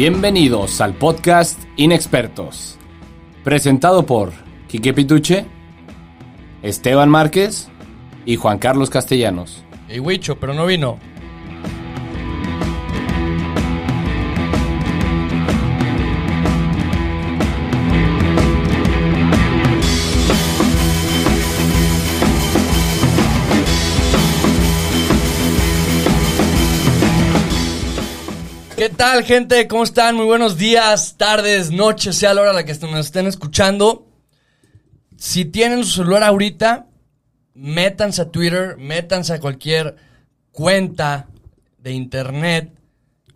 Bienvenidos al podcast Inexpertos, presentado por Quique Pituche, Esteban Márquez y Juan Carlos Castellanos. Y Huicho, pero no vino. Tal, gente? ¿Cómo están? Muy buenos días, tardes, noches, sea la hora a la que nos estén escuchando. Si tienen su celular ahorita, métanse a Twitter, métanse a cualquier cuenta de internet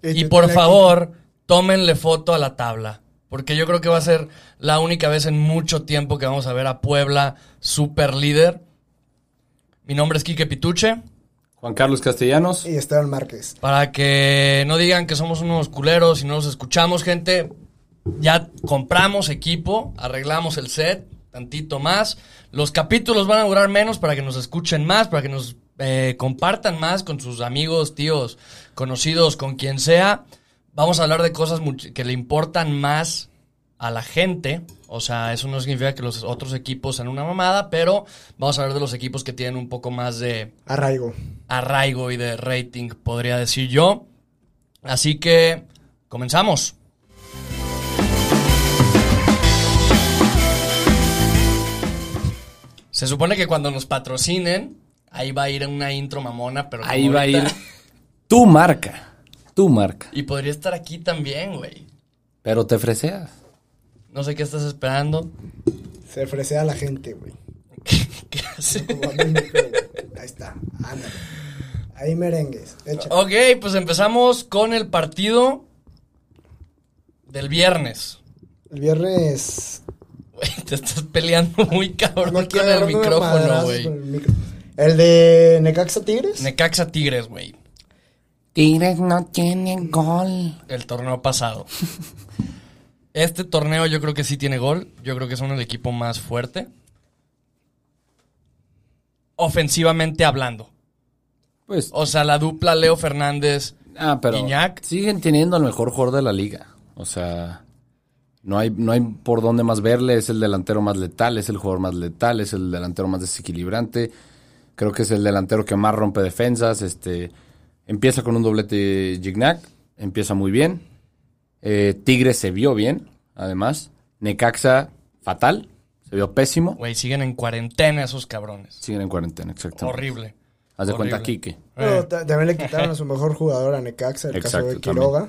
y por favor, tómenle foto a la tabla. Porque yo creo que va a ser la única vez en mucho tiempo que vamos a ver a Puebla super líder. Mi nombre es Quique Pituche. Juan Carlos Castellanos. Y Esteban Márquez. Para que no digan que somos unos culeros y no los escuchamos, gente. Ya compramos equipo, arreglamos el set, tantito más. Los capítulos van a durar menos para que nos escuchen más, para que nos eh, compartan más con sus amigos, tíos, conocidos, con quien sea. Vamos a hablar de cosas que le importan más a la gente. O sea, eso no significa que los otros equipos sean una mamada, pero vamos a hablar de los equipos que tienen un poco más de... Arraigo. Arraigo y de rating, podría decir yo. Así que, comenzamos. Se supone que cuando nos patrocinen, ahí va a ir una intro mamona, pero... Ahí va a ir tu marca. Tu marca. Y podría estar aquí también, güey. Pero te freseas. No sé qué estás esperando. Se ofrece a la gente, güey. ¿Qué hace? Ahí está, ándale. Ahí merengues. Échale. Ok, pues empezamos con el partido del viernes. El viernes. Güey, te estás peleando muy cabrón no con el micrófono, güey. el micro. El de Necaxa Tigres. Necaxa Tigres, güey. Tigres no tienen gol. El torneo pasado. Este torneo yo creo que sí tiene gol. Yo creo que son el equipo más fuerte. Ofensivamente hablando. Pues, O sea, la dupla Leo Fernández. ah, pero Guiñac. siguen teniendo al mejor jugador de la liga. O sea, no hay, no hay por dónde más verle. Es el delantero más letal, es el jugador más letal, es el delantero más desequilibrante. Creo que es el delantero que más rompe defensas. Este, empieza con un doblete Gignac, empieza muy bien. Eh, Tigres se vio bien, además. Necaxa, fatal, se vio pésimo. Güey, siguen en cuarentena esos cabrones. Siguen en cuarentena, exactamente. Horrible. Haz de cuenta. Quique. Pero Eh. ta- también le quitaron a su mejor jugador a Necaxa, el caso de Quiroga.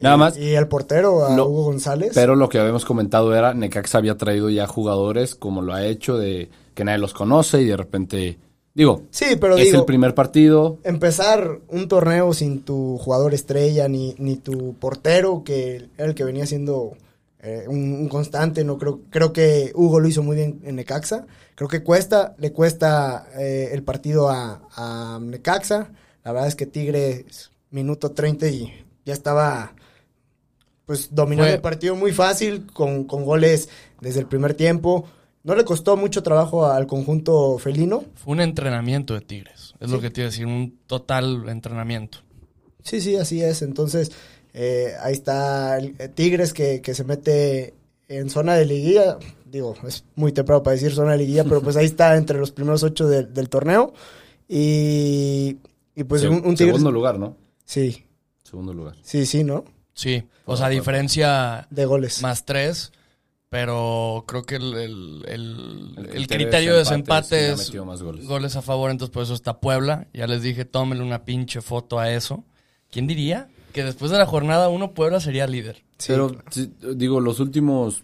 Nada Y- más. Y el portero a Lo- Hugo González. Pero lo que habíamos comentado era, Necaxa había traído ya jugadores como lo ha hecho, de que nadie los conoce y de repente, digo, sí, pero es digo, el primer partido. empezar un torneo sin tu jugador estrella ni, ni tu portero, que era el que venía siendo eh, un, un constante, no creo, creo que Hugo lo hizo muy bien en Necaxa. Creo que cuesta, le cuesta eh, el partido a, a Necaxa. La verdad es que Tigres, minuto 30 y ya estaba pues dominando el partido muy fácil, con, con goles desde el primer tiempo. No le costó mucho trabajo al conjunto felino. Fue un entrenamiento de Tigres. Es lo que te iba a decir, un total entrenamiento. Sí, sí, así es. Entonces, eh, ahí está el, eh, Tigres que, que se mete en zona de liguilla. Digo, es muy temprano para decir zona de liguilla, pero pues ahí está entre los primeros ocho del- del torneo. Y, y pues Se- un, un Tigres. segundo lugar, ¿no? Sí, Segundo lugar. sí, sí, ¿no? Sí. O sea, a diferencia De goles. más tres. Pero creo que el, el- el- El el criterio criterio de de desempate es más goles. goles a favor, entonces por eso está Puebla. Ya les dije, tómenle una pinche foto a eso. ¿Quién diría que después de la jornada uno Puebla sería líder? Sí. Pero, digo, los últimos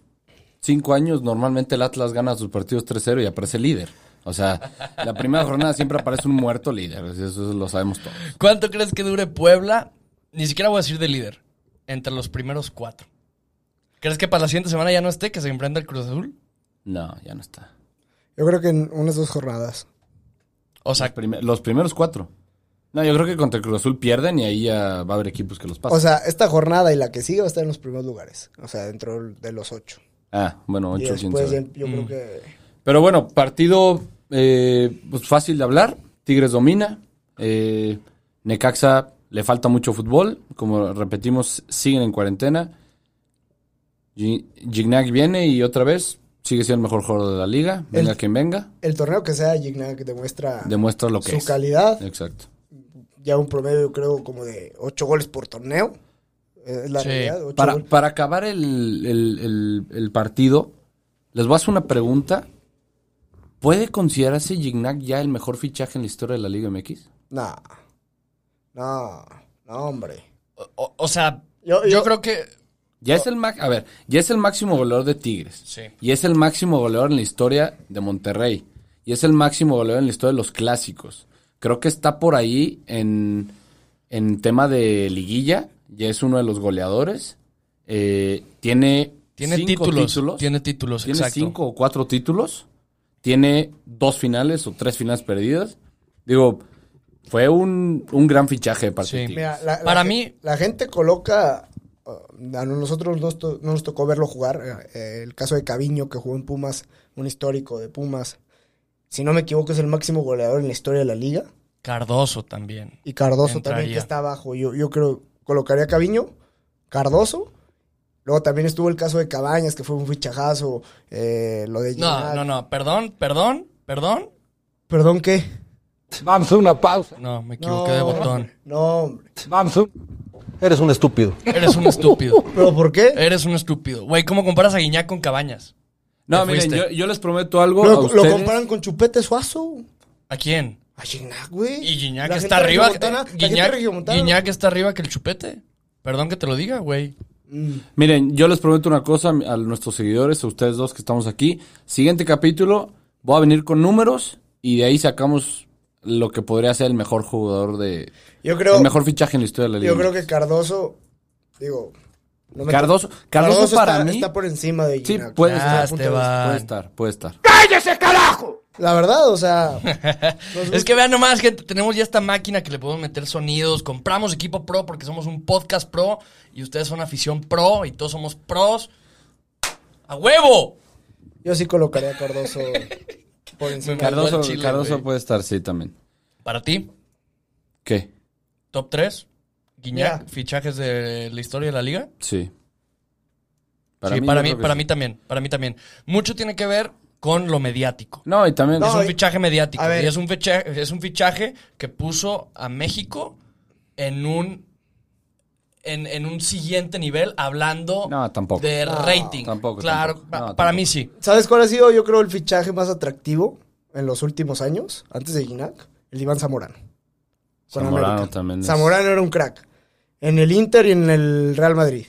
cinco años, normalmente el Atlas gana sus partidos 3-0 y aparece líder. O sea, la primera jornada siempre aparece un muerto líder. Eso lo sabemos todos. ¿Cuánto crees que dure Puebla? Ni siquiera voy a decir de líder. Entre los primeros cuatro. ¿Crees que para la siguiente semana ya no esté, que se enfrenta el Cruz Azul? No, ya no está. Yo creo que en unas dos jornadas. O sea, Los, primer- los primeros cuatro. No, yo creo que contra el Cruz Azul pierden y ahí ya va a haber equipos que los pasen. O sea, esta jornada y la que sigue va a estar en los primeros lugares. O sea, dentro de los ocho. ah, bueno, Y ocho, quién después yo Mm. creo que... Pero bueno, partido eh, pues fácil de hablar. Tigres domina. Eh, Necaxa le falta mucho fútbol. Como repetimos, siguen en cuarentena. Gi- Gignac viene y otra vez sigue siendo el mejor jugador de la liga. Venga El- quien venga. El torneo que sea, Gignac demuestra Demuestra lo que su es. calidad. Exacto. Ya un promedio, creo, como de 8 goles por torneo. Es la Sí. realidad. Para, goles. para acabar el, el- el- el partido, les voy a hacer una pregunta. ¿Puede considerarse Gignac ya el mejor fichaje en la historia de la Liga MX? No. No. No, hombre. O, o sea, Yo- yo, yo- creo que. Ya es el ma- a ver, ya es el máximo goleador de Tigres. Sí. Y es el máximo goleador en la historia de Monterrey. Y es el máximo goleador en la historia de los clásicos. Creo que está por ahí en, en tema de liguilla. Ya es uno de los goleadores. Eh, tiene Tiene cinco títulos, Tiene títulos, Tiene exacto. cinco o cuatro títulos. Tiene dos finales o tres finales perdidas. Digo, fue un, un gran fichaje de Sí. Mira, la- la Para mí- La gente coloca. Uh, a nosotros no nos tocó verlo jugar. eh, el caso de Caviño, que jugó en Pumas, un histórico de Pumas. Si no me equivoco, es el máximo goleador en la historia de la liga. Cardoso también. Y Cardoso Entraría. también, que está abajo. Yo, yo creo, colocaría a Caviño, Cardoso. Luego también estuvo el caso de Cabañas, que fue un fichajazo. eh, lo de No, no, no. Perdón, perdón, perdón. ¿Perdón qué? Vamos a una pausa. No, me equivoqué de botón. No, hombre. Vamos. a- Eres un estúpido. Eres un estúpido. ¿Pero por qué? Eres un estúpido. Güey, ¿cómo comparas a Guiñac con Cabañas? No, miren, yo, yo les prometo algo. a Lo, comparan con Chupete Suazo. ¿A quién? A Gignac, güey. Y Guiñac La está arriba. gente Guiñac. Guiñac está arriba que el chupete. Perdón que te lo diga, güey. Mm. Miren, yo les prometo una cosa a nuestros seguidores, a ustedes dos que estamos aquí. Siguiente capítulo, voy a venir con números y de ahí sacamos lo que podría ser el mejor jugador de... Yo creo, el mejor fichaje en la historia de la liga. yo creo que Cardoso, digo... no me- Cardoso, Cardoso, para está, mí... está por encima de Sí, Gignac. puede Ah, estar, puede estar, puede estar. La verdad, o sea... Es que vean nomás, gente, tenemos ya esta máquina que le podemos meter sonidos. Compramos equipo pro porque somos un podcast pro y ustedes son afición pro y todos somos pros. ¡A huevo! Yo sí colocaría a Cardoso por encima. Me Cardoso, al chile, Cardoso güey. puede estar, sí, también. Para ti, ¿Qué? top 3. Guiñac, Mira. fichajes de la historia de la liga. Sí. sí, yo para mí, para sí. mí también, para mí también. Mucho tiene que ver con lo mediático. No, y también... No, es un y- fichaje mediático. Y es un fichaje, es un fichaje que puso a México en un en, en un siguiente nivel hablando No, tampoco. de No, rating. tampoco, Claro, tampoco. pa- No, para tampoco. mí sí. ¿Sabes cuál ha sido, yo creo, el fichaje más atractivo en los últimos años? Antes de Gignac. El Iván Zamorano. Zamorano también es- Zamorano era un crack. En el Inter y en el Real Madrid.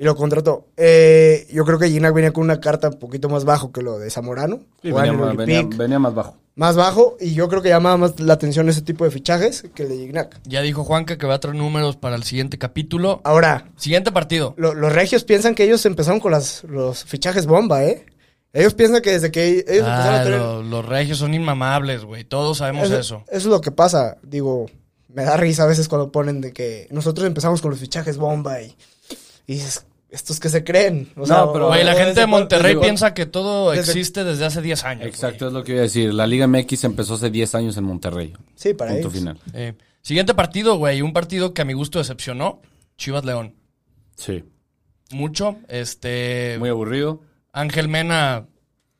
Y lo contrató. Eh, yo creo que Gignac venía con una carta un poquito más bajo que lo de Zamorano. Sí, venía, más- venía- más bajo. Más bajo. Y yo creo que llamaba más la atención ese tipo de fichajes que el de Gignac. Ya dijo Juanca que va a traer números para el siguiente capítulo. Ahora, Siguiente partido. lo- los regios piensan que ellos empezaron con las, los fichajes bomba, ¿eh? Ellos piensan que desde que ellos empezaron Ah, a tener... lo- los regios son inmamables, güey. Todos sabemos Eso, eso. eso es lo que pasa. Digo, me da risa a veces cuando ponen de que nosotros empezamos con los fichajes bomba y, y dices, ¿estos que se creen? O No, pero- Güey, la gente de Monterrey desde- piensa que todo desde- existe desde hace 10 años. Exacto, güey. es lo que iba a decir. La Liga MX empezó hace 10 años en Monterrey. Sí, para Punto ellos. final. Eh, siguiente partido, güey. Un partido que a mi gusto decepcionó. Chivas León. Sí. Mucho. Este. Muy aburrido. Ángel Mena.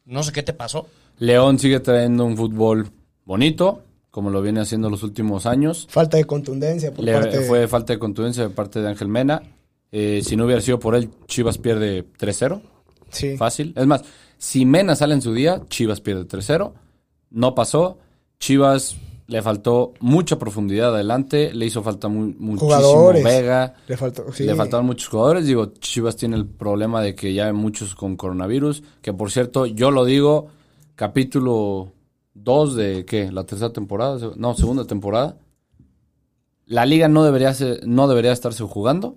No sé qué te pasó. León sigue trayendo un fútbol bonito, como lo viene haciendo los últimos años. Falta de contundencia por Le- parte fue falta de contundencia de parte de Ángel Mena. Eh, si no hubiera sido por él, Chivas pierde 3-0. Sí. Fácil. Es más, si Mena sale en su día, Chivas pierde 3-0. No pasó. Chivas le faltó mucha profundidad adelante. Le hizo falta mu- muchísimo Jugadores. Vega. Le faltó, sí. Le faltaron muchos jugadores. Digo, Chivas tiene el problema de que ya hay muchos con coronavirus. Que por cierto, yo lo digo, capítulo 2 de ¿qué? La tercera temporada. No, segunda temporada. La liga no debería, ser- no debería estarse jugando.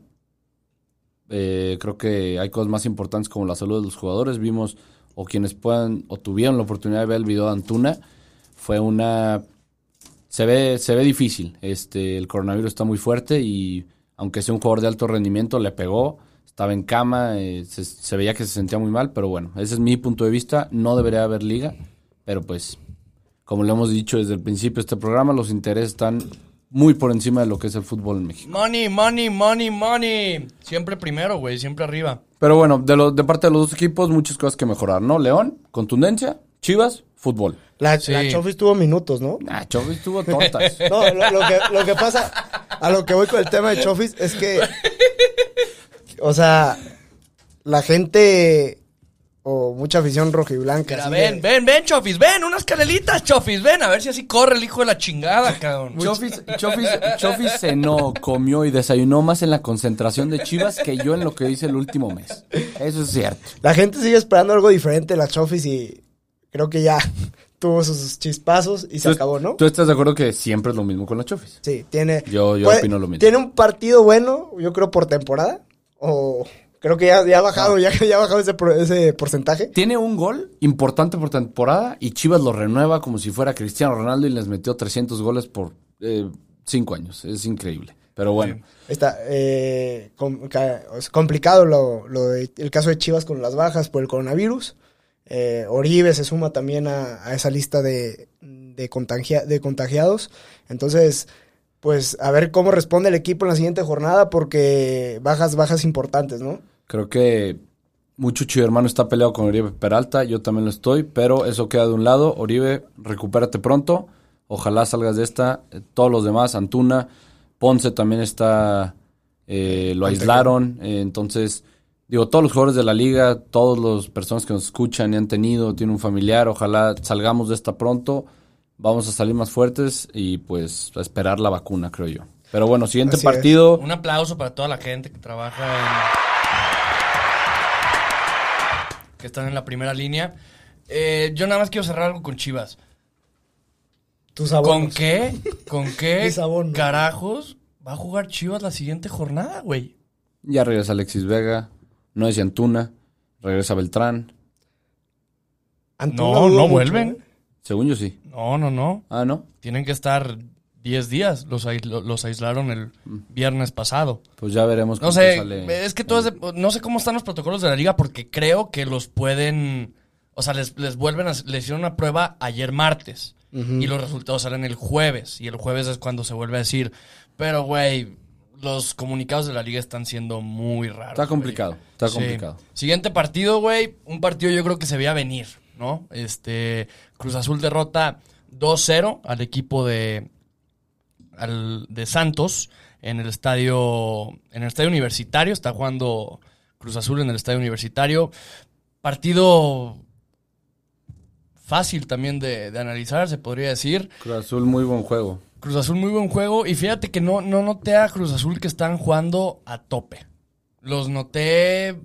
Eh, creo que hay cosas más importantes como la salud de los jugadores. Vimos, o quienes puedan, o tuvieron la oportunidad de ver el video de Antuna. Fue una se ve, se ve difícil. Este, el coronavirus está muy fuerte y aunque sea un jugador de alto rendimiento, le pegó, estaba en cama, eh, se, se veía que se sentía muy mal, pero bueno, ese es mi punto de vista. No debería haber liga, pero pues, como lo hemos dicho desde el principio de este programa, los intereses están muy por encima de lo que es el fútbol en México. Money, money, money, money. Siempre primero, güey, siempre arriba. Pero bueno, de, lo, de parte de los dos equipos, muchas cosas que mejorar, ¿no? León, contundencia, Chivas, fútbol. La, Sí. la Chofis tuvo minutos, ¿no? Ah, Chofis tuvo tontas. No, lo, lo que, lo que pasa, a lo que voy con el tema de Chofis es que, o sea, la gente o mucha afición rojiblanca. Mira, ven, de- ven, ven, Chofis, ven, unas canelitas, Chofis, ven, a ver si así corre el hijo de la chingada, cabrón. Chofis, Chofis, Chofis cenó, comió y desayunó más en la concentración de Chivas que yo en lo que hice el último mes. Eso es cierto. La gente sigue esperando algo diferente de la Chofis y creo que ya tuvo sus chispazos y se ¿Tú- acabó, ¿no? ¿Tú estás de acuerdo que siempre es lo mismo con la Chofis? Sí, tiene. Yo- yo puede- opino lo mismo. Tiene un partido bueno, yo creo, por temporada. O creo que ya, ya ha bajado, ya, ya ha bajado ese, ese porcentaje. Tiene un gol importante por temporada y Chivas lo renueva como si fuera Cristiano Ronaldo y les metió 300 goles por eh, cinco años. Es increíble. Pero bueno, Está eh, es complicado lo, lo de- el caso de Chivas con las bajas por el coronavirus. Eh, Oribe se suma también a, a esa lista de, de, contagia- de contagiados. Entonces, pues a ver cómo responde el equipo en la siguiente jornada porque bajas, bajas importantes, ¿no? Creo que mucho Chivo hermano está peleado con Oribe Peralta. Yo también lo estoy, pero eso queda de un lado. Oribe, recupérate pronto. Ojalá salgas de esta. Eh, todos los demás, Antuna, Ponce también está. eh, lo aislaron. eh, entonces, digo, todos los jugadores de la liga, todas las personas que nos escuchan y han tenido, tienen un familiar. Ojalá salgamos de esta pronto. Vamos a salir más fuertes y pues a esperar la vacuna, creo yo. Pero bueno, siguiente Así es. partido. Un aplauso para toda la gente que trabaja en... que están en la primera línea. Eh, yo nada más quiero cerrar algo con Chivas. Tus ¿Con qué? ¿Con qué carajos va a jugar Chivas la siguiente jornada, güey? Ya regresa Alexis Vega, no es Antuna, regresa Beltrán. Antuna No, no mucho, vuelven. ¿eh? Según yo sí. No, no, no. Ah, ¿no? Tienen que estar 10 días. Los, los aislaron el viernes pasado. Pues ya veremos No sé, sale. es que todo es de- no sé cómo están los protocolos de la liga porque creo que los pueden, o sea, les, les vuelven a, les hicieron una prueba ayer martes y los resultados salen el jueves y el jueves es cuando se vuelve a decir, pero güey, los comunicados de la liga están siendo muy raros. Está güey. complicado, está Sí. complicado. Siguiente partido, güey, un partido yo creo que se veía venir, ¿no? Este, Cruz Azul derrota 2-0 al equipo de al- de Santos en el estadio en el estadio universitario, está jugando Cruz Azul en el estadio universitario. Partido fácil también de, de analizar, se podría decir. Cruz Azul, muy buen juego. Cruz Azul muy buen juego y fíjate que no, no noté a Cruz Azul que están jugando a tope. Los noté,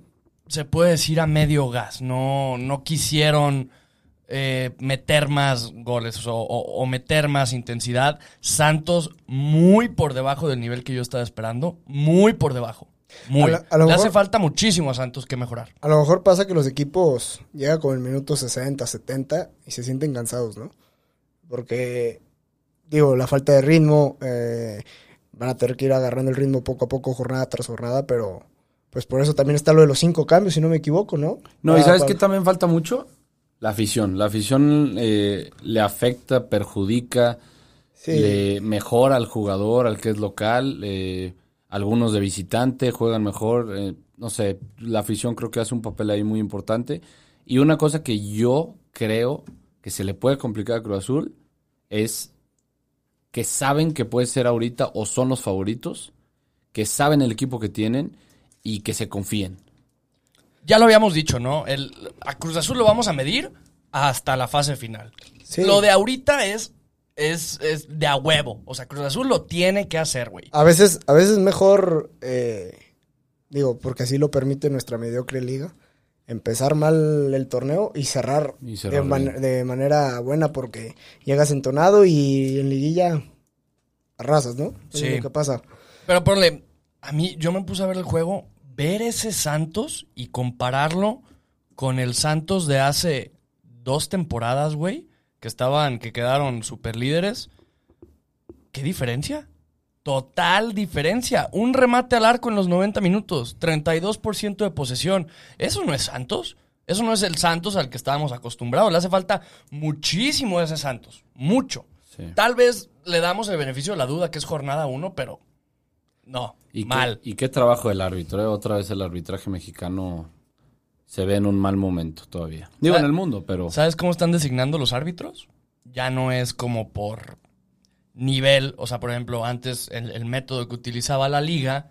se puede decir, a medio gas. No, no quisieron eh, meter más goles o, o- o meter más intensidad. Santos muy por debajo del nivel que yo estaba esperando. Muy por debajo. Muy. A la- a lo Le mejor- hace falta muchísimo a Santos que mejorar. A lo mejor pasa que los equipos llegan con el minuto 60, 70 y se sienten cansados, ¿no? Porque, digo, la falta de ritmo, eh, van a tener que ir agarrando el ritmo poco a poco, jornada tras jornada, pero pues por eso también está lo de los cinco cambios, si no me equivoco, ¿no? No, ¿y sabes pa- qué también falta mucho? La afición. La afición eh, le afecta, perjudica, Sí. le mejora al jugador, al que es local. eh, algunos de visitante juegan mejor. eh, no sé, la afición creo que hace un papel ahí muy importante. Y una cosa que yo creo que se le puede complicar a Cruz Azul es que saben que puede ser ahorita o son los favoritos, que saben el equipo que tienen y que se confíen. Ya lo habíamos dicho, ¿no? El, a Cruz Azul lo vamos a medir hasta la fase final. Sí. Lo de ahorita es, es, es de a huevo. O sea, Cruz Azul lo tiene que hacer, güey. A veces, a veces es mejor, eh, digo, porque así lo permite nuestra mediocre liga, empezar mal el torneo y cerrar, Y cerrar de, man- bien. de manera buena porque llegas entonado y en liguilla arrasas, ¿no? Eso Sí. Es lo que pasa. Pero ponle, a mí yo me puse a ver el juego, ver ese Santos y compararlo con el Santos de hace dos temporadas, güey, que estaban, que quedaron super líderes. ¿Qué diferencia? Total diferencia. Un remate al arco en los 90 minutos, 32% de posesión. ¿Eso no es Santos? Eso no es el Santos al que estábamos acostumbrados. Le hace falta muchísimo a ese Santos. Mucho. Sí. Tal vez le damos el beneficio de la duda que es jornada uno, pero no, ¿Y mal. Qué, ¿Y qué trabajo del árbitro? Otra vez el arbitraje mexicano se ve en un mal momento todavía. Digo, en el mundo, pero... ¿Sabes cómo están designando los árbitros? Ya no es como por nivel. O sea, por ejemplo, antes el, el método que utilizaba la liga,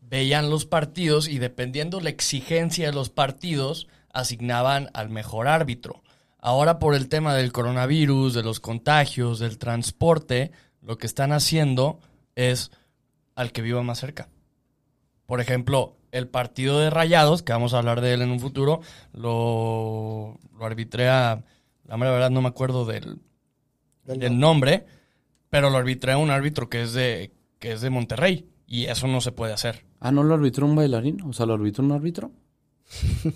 veían los partidos y dependiendo la exigencia de los partidos, asignaban al mejor árbitro. Ahora por el tema del coronavirus, de los contagios, del transporte, lo que están haciendo es al que viva más cerca. Por ejemplo, el partido de Rayados, que vamos a hablar de él en un futuro, lo, lo arbitrea, la mera verdad no me acuerdo del, Del del nombre, pero lo arbitrea un árbitro que es de que es de Monterrey y eso no se puede hacer. Ah, ¿no lo arbitró un bailarín? O sea, ¿lo arbitró un árbitro?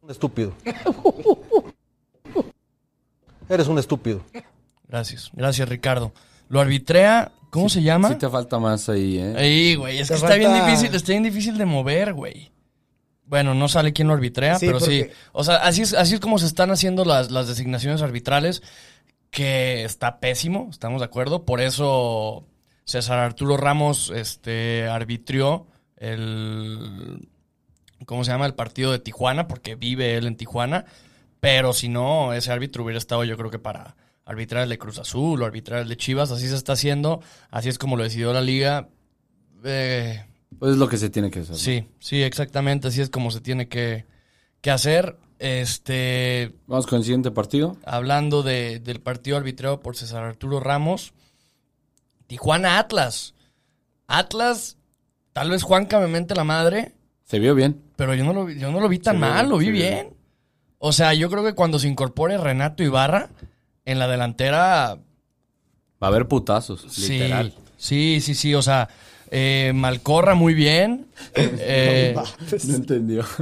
Un estúpido. Eres un estúpido. Gracias, gracias Ricardo. Lo arbitrea, ¿cómo se llama? Sí te falta más ahí, ¿eh? Ey, güey, es Te que está bien difícil, está bien difícil de mover, güey. Bueno, no sale quién lo arbitrea, Sí, pero sí. O sea, así es, así es como se están haciendo las, las designaciones arbitrales, que está pésimo, estamos de acuerdo. Por eso César Arturo Ramos este, arbitrió el. ¿Cómo se llama? El partido de Tijuana, porque vive él en Tijuana. Pero si no, ese árbitro hubiera estado, yo creo que para arbitrar el de Cruz Azul o arbitrar el de Chivas. Así se está haciendo, así es como lo decidió la liga. Eh, Pues es lo que se tiene que hacer. Sí, sí, exactamente, así es como se tiene que, que hacer. Este, Vamos con el siguiente partido. hablando de- del partido arbitrado por César Arturo Ramos, Tijuana Atlas. Atlas, tal vez Juanca me mente la madre, Se vio bien. pero yo no lo, vi- yo no lo vi tan mal, bien, lo vi bien. O sea, yo creo que cuando se incorpore Renato Ibarra en la delantera, Va a haber putazos, literal. sí, sí, sí, sí, o sea, eh, Malcorra muy bien. Eh, No entendió.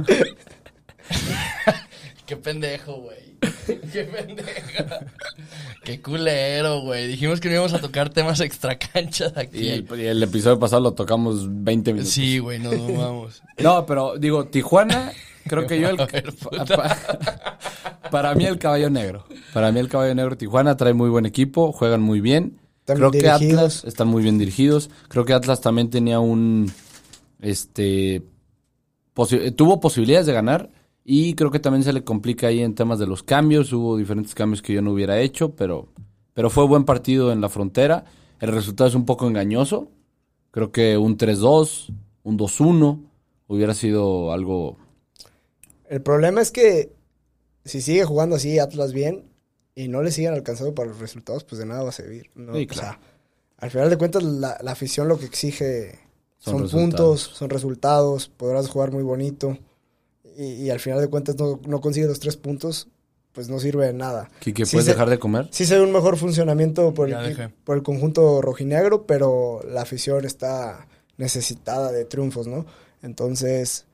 Qué pendejo, güey. Qué pendejo. Qué culero, güey. Dijimos que no íbamos a tocar temas extra cancha de aquí. Y el, y el episodio pasado lo tocamos 20 minutos. Sí, güey, no, no vamos. No, pero digo, Tijuana, creo que yo el... A ver, puta. pa- pa- para mí el caballo negro. Para mí el caballo negro Tijuana trae muy buen equipo, juegan muy bien. Están creo bien que dirigidos. Atlas están muy bien dirigidos. Creo que Atlas también tenía un... Este... posi- tuvo posibilidades de ganar y creo que también se le complica ahí en temas de los cambios. Hubo diferentes cambios que yo no hubiera hecho, pero, pero fue buen partido en la frontera. El resultado es un poco engañoso. Creo que un 3-2, un 2-1 hubiera sido algo... El problema es que si sigue jugando así Atlas bien y no le siguen alcanzando para los resultados, pues de nada va a servir. ¿no? Sí, O sea, al final de cuentas la, la afición lo que exige Son puntos, son resultados, podrás jugar muy bonito y, y al final de cuentas no, no consigues los tres puntos, pues no sirve de nada. Quique, Sí ¿puedes se- dejar de comer? Sí se ve un mejor funcionamiento por el, por el conjunto rojinegro, pero la afición está necesitada de triunfos, ¿no? Entonces,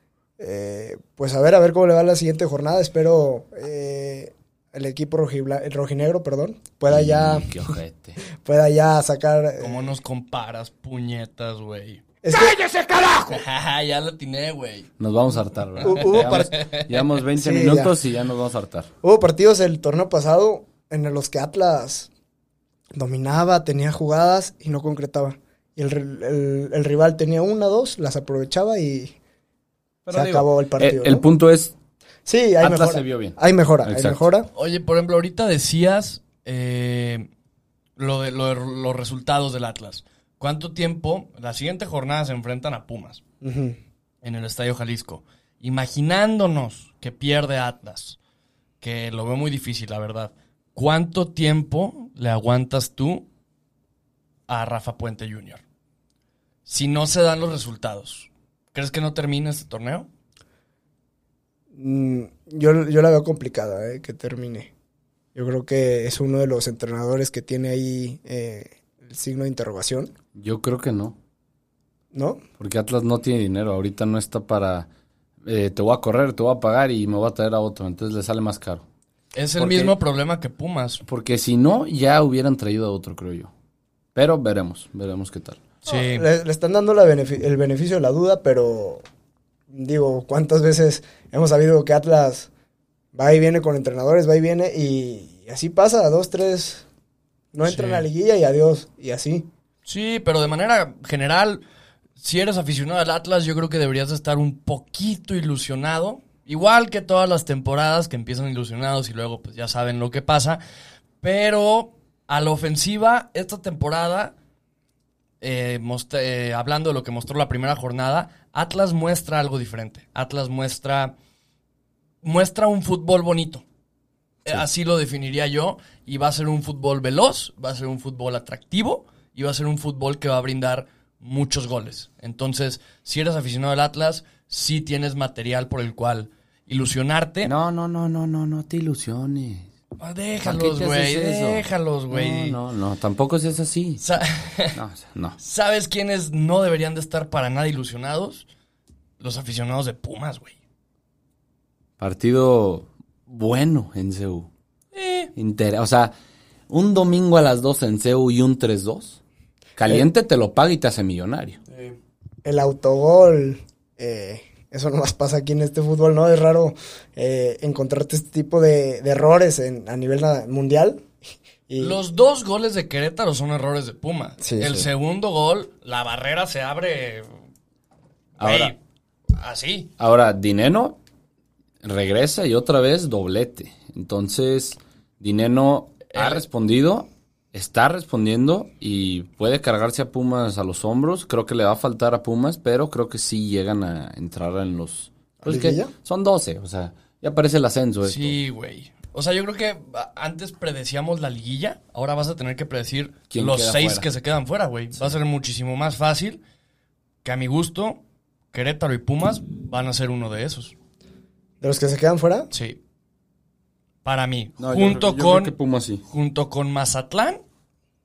eh, pues a ver, a ver cómo le va la siguiente jornada. Espero eh, el equipo rojibla- el rojinegro, perdón, pueda ya, Qué ojete. pueda ya sacar. eh, ¿Cómo nos comparas, puñetas, güey? es que ya la atiné, güey. Nos vamos a hartar, ¿verdad? Hubo Llevamos, part- llevamos 20 Sí, minutos y ya nos vamos a hartar. hubo partidos el torneo pasado en los que Atlas dominaba, tenía jugadas y no concretaba. Y el, el- el rival tenía una, dos, las aprovechaba y Pero se digo, acabó el partido. Eh, el ¿no? punto es, Sí, hay Atlas mejora. se vio bien. Hay mejora, hay mejora. Oye, por ejemplo, ahorita decías eh, lo de lo de los resultados del Atlas. ¿Cuánto tiempo? La siguiente jornada se enfrentan a Pumas en el Estadio Jalisco. Imaginándonos que pierde Atlas, que lo veo muy difícil, la verdad. ¿Cuánto tiempo le aguantas tú a Rafa Puente Jr.? Si no se dan los resultados, ¿crees que no termina este torneo? Mm, yo, yo la veo complicada, eh, que termine. Yo creo que es uno de los entrenadores que tiene ahí eh, el signo de interrogación, yo creo que no. ¿no? Porque Atlas no tiene dinero. Ahorita no está para, eh, te voy a correr, te voy a pagar y me voy a traer a otro. Entonces le sale más caro. Es el Porque- mismo problema que Pumas. Porque si no, ya hubieran traído a otro, creo yo. Pero veremos, veremos qué tal. Sí. Le, le están dando la el beneficio de la duda, pero digo, ¿cuántas veces hemos sabido que Atlas va y viene con entrenadores, va y viene y, así pasa, dos, tres, no entran Sí. a la liguilla y adiós, y así. Sí, pero de manera general, si eres aficionado al Atlas, yo creo que deberías de estar un poquito ilusionado. Igual que todas las temporadas que empiezan ilusionados y luego pues ya saben lo que pasa. Pero a la ofensiva, esta temporada, eh, eh, hablando de lo que mostró la primera jornada, Atlas muestra algo diferente. Atlas muestra, muestra un fútbol bonito. Eh, Así lo definiría yo. Y va a ser un fútbol veloz, va a ser un fútbol atractivo y va a ser un fútbol que va a brindar muchos goles. Entonces, si eres aficionado al Atlas, sí tienes material por el cual ilusionarte. No, no, no, no, no, no te ilusiones. Ah, ¿Para qué déjalos, güey. Déjalos, güey. No, no, no, tampoco es así. Sa- No, o sea, no. ¿Sabes quiénes no deberían de estar para nada ilusionados? Los aficionados de Pumas, güey. Partido bueno en CEU. Eh, Inter- o sea, un domingo a las 12 en CEU y un 3-2. Caliente te lo paga y te hace millonario. El autogol, eh, eso nomás pasa aquí en este fútbol, ¿no? Es raro eh, encontrarte este tipo de, de errores en, a nivel mundial. Y Los dos goles de Querétaro son errores de Puma. Sí, El sí. segundo gol, la barrera se abre. Ahora- así. Ahora, Dineno regresa y otra vez doblete. Entonces, Dineno ha El- respondido, está respondiendo y puede cargarse a Pumas a los hombros. Creo que le va a faltar a Pumas, pero creo que sí llegan a entrar en los... Pues que son 12, o sea, ya parece el ascenso esto. Sí, güey. O sea, yo creo que a- antes predecíamos la liguilla. Ahora vas a tener que predecir ¿Quién los seis fuera? que se quedan fuera, güey. Va a ser muchísimo más fácil que a mi gusto, Querétaro y Pumas van a ser uno de esos. de los que se quedan fuera, Sí. Para mí. No, junto yo con. creo que Pumas sí. junto con Mazatlán,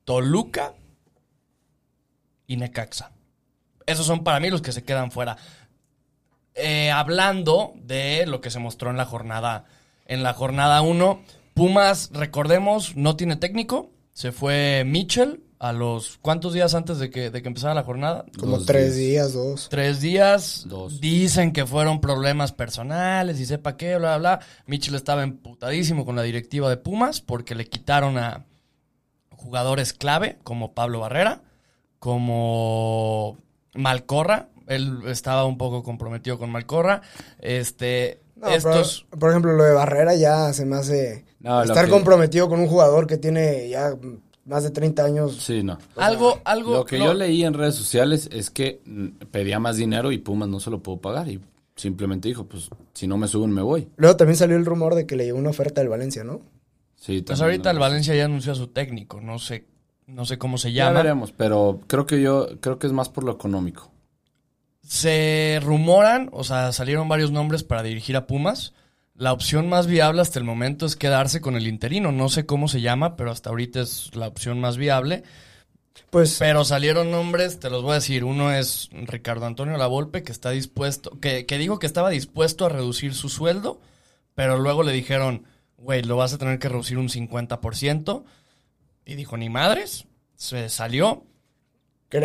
Toluca y Necaxa. Esos son para mí los que se quedan fuera. Eh, hablando de lo que se mostró en la jornada en la jornada 1, Pumas, recordemos, no tiene técnico. Se fue Mitchell a los cuántos días antes de que, de que empezara la jornada. como Dos tres días. días, dos. Tres días. Dos. Dicen que fueron problemas personales y sepa qué, bla, bla, bla. Mitchell estaba emputadísimo con la directiva de Pumas porque le quitaron a jugadores clave como Pablo Barrera, como Malcorra. Él estaba un poco comprometido con Malcorra. Este, No, estos. pero, por ejemplo, lo de Barrera ya se me hace No, estar que- comprometido con un jugador que tiene ya más de 30 años. Sí, no. Algo, algo. Lo que yo leí en redes sociales es que mm, pedía más dinero y Pumas no se lo pudo pagar y simplemente dijo, pues si no me suben me voy. Luego también salió el rumor de que le llegó una oferta del Valencia, ¿no? Sí, Pues también, ahorita ¿no? el Valencia ya anunció a su técnico. No sé, no sé cómo se Ya llama. veremos, pero creo que yo creo que es más por lo económico. Se rumoran, o sea, salieron varios nombres para dirigir a Pumas. La opción más viable hasta el momento es quedarse con el interino. No sé cómo se llama, pero hasta ahorita es la opción más viable. Pues Pero salieron nombres, te los voy a decir. Uno es Ricardo Antonio Lavolpe, que está dispuesto, que, que dijo que estaba dispuesto a reducir su sueldo, pero luego le dijeron, güey, lo vas a tener que reducir un 50%. Y dijo, ni madres. Se salió.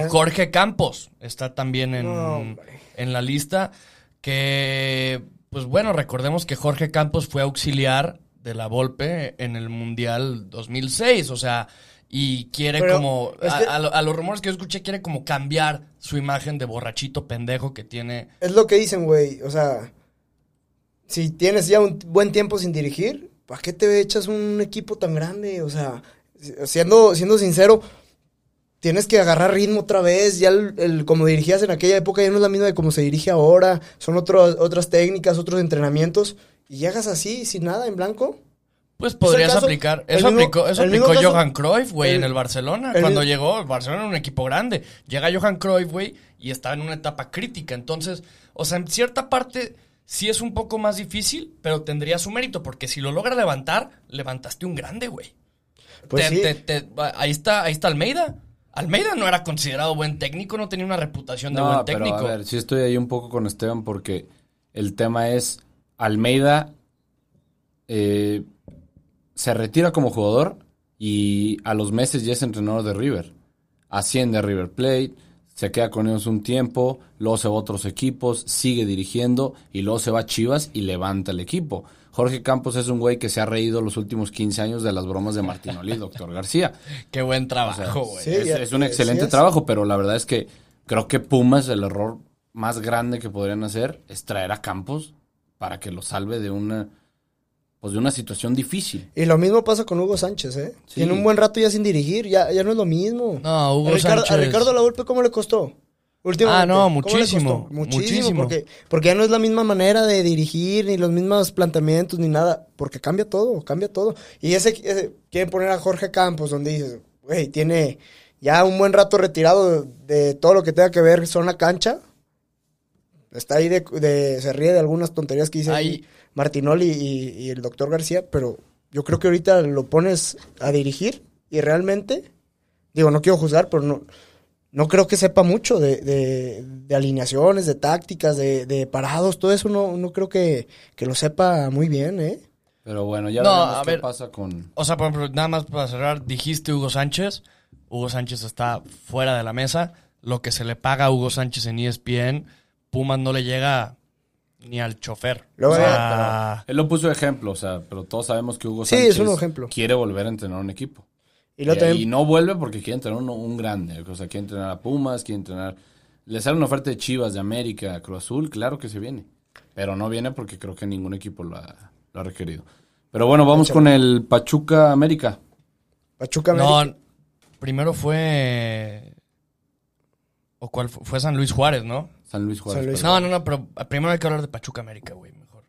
Jorge Campos está también en, No, en la lista. Que, pues bueno, recordemos que Jorge Campos fue auxiliar de la Volpe en el Mundial 2006. O sea, y quiere Pero, como. a los rumores que yo escuché, quiere como cambiar su imagen de borrachito pendejo que tiene. Es lo que dicen, güey. O sea, si tienes ya un buen tiempo sin dirigir, ¿para qué te echas un equipo tan grande? O sea, siendo, siendo sincero, tienes que agarrar ritmo otra vez. Ya el, el- como dirigías en aquella época ya no es la misma de cómo se dirige ahora. Son otro- otras técnicas, otros entrenamientos. Y llegas así, sin nada, en blanco. Pues podrías caso- aplicar. Eso mismo- aplicó, eso aplicó caso- Johan Cruyff, güey, en el Barcelona. el Cuando llegó, el Barcelona era un equipo grande. Llega Johan Cruyff, güey, y estaba en una etapa crítica. Entonces, o sea, en cierta parte sí es un poco más difícil, pero tendría su mérito, porque si lo logra levantar, levantaste un grande, güey. Pues Te- sí. te- te- ahí está, ahí está Almeida. Almeida no era considerado buen técnico, no tenía una reputación de No, buen pero técnico. a ver, sí estoy ahí un poco con Esteban porque el tema es Almeida eh, se retira como jugador y a los meses ya es entrenador de River. Asciende a River Plate, se queda con ellos un tiempo, luego se va a otros equipos, sigue dirigiendo y luego se va a Chivas y levanta el equipo. Jorge Campos es un güey que se ha reído los últimos 15 años de las bromas de Martinoli y Doctor García. Qué buen O sea, trabajo, güey. sí. es, un eh, excelente sí es. trabajo, pero la verdad es que creo que Pumas el error más grande que podrían hacer es traer a Campos para que lo salve de una pues de una situación difícil. Y lo mismo pasa con Hugo Sánchez, ¿eh? Sí. Tiene un buen rato ya sin dirigir, ya, ya no es lo mismo. No, Hugo a Ricardo, Sánchez. A Ricardo Lavolpe, ¿cómo le costó? Últimamente. Ah, no, muchísimo, Muchísimo, muchísimo. Porque, porque ya no es la misma manera de dirigir, ni los mismos planteamientos, ni nada. Porque cambia todo, cambia todo. Y ese, ese- quieren poner a Jorge Campos, donde dices, güey, tiene ya un buen rato retirado de, de todo lo que tenga que ver zona cancha. Está ahí de, de- se ríe de algunas tonterías que dice Ahí- Martinoli y, y el doctor García, pero yo creo que ahorita lo pones a dirigir y realmente, digo, no quiero juzgar, pero no, no creo que sepa mucho de, de- de alineaciones, de tácticas, de, de parados, todo eso no, no creo que, que lo sepa muy bien, ¿eh? Pero bueno, ya No, veremos a qué ver. pasa con O sea, por ejemplo, nada más para cerrar, dijiste Hugo Sánchez. Hugo Sánchez está fuera de la mesa. Lo que se le paga a Hugo Sánchez en ESPN, Pumas no le llega ni al chofer. Luego o ya, sea, Él lo puso de ejemplo, o sea, pero todos sabemos que Hugo Sí, Sánchez es un ejemplo. quiere volver a entrenar un equipo. Y Y, luego también, y no vuelve porque quiere entrenar un, un grande. O sea, quiere entrenar a Pumas, quiere entrenar... Le sale una oferta de Chivas, de América, Cruz Azul, claro que se viene. Pero no viene porque creo que ningún equipo lo ha, lo ha requerido. Pero bueno, vamos con el Pachuca América. Pachuca no, América. primero fue... ¿O cuál fue? Fue San Luis Juárez, ¿no? San Luis Juárez. San Luis. No, no, no, pero primero hay que hablar de Pachuca América, güey, mejor.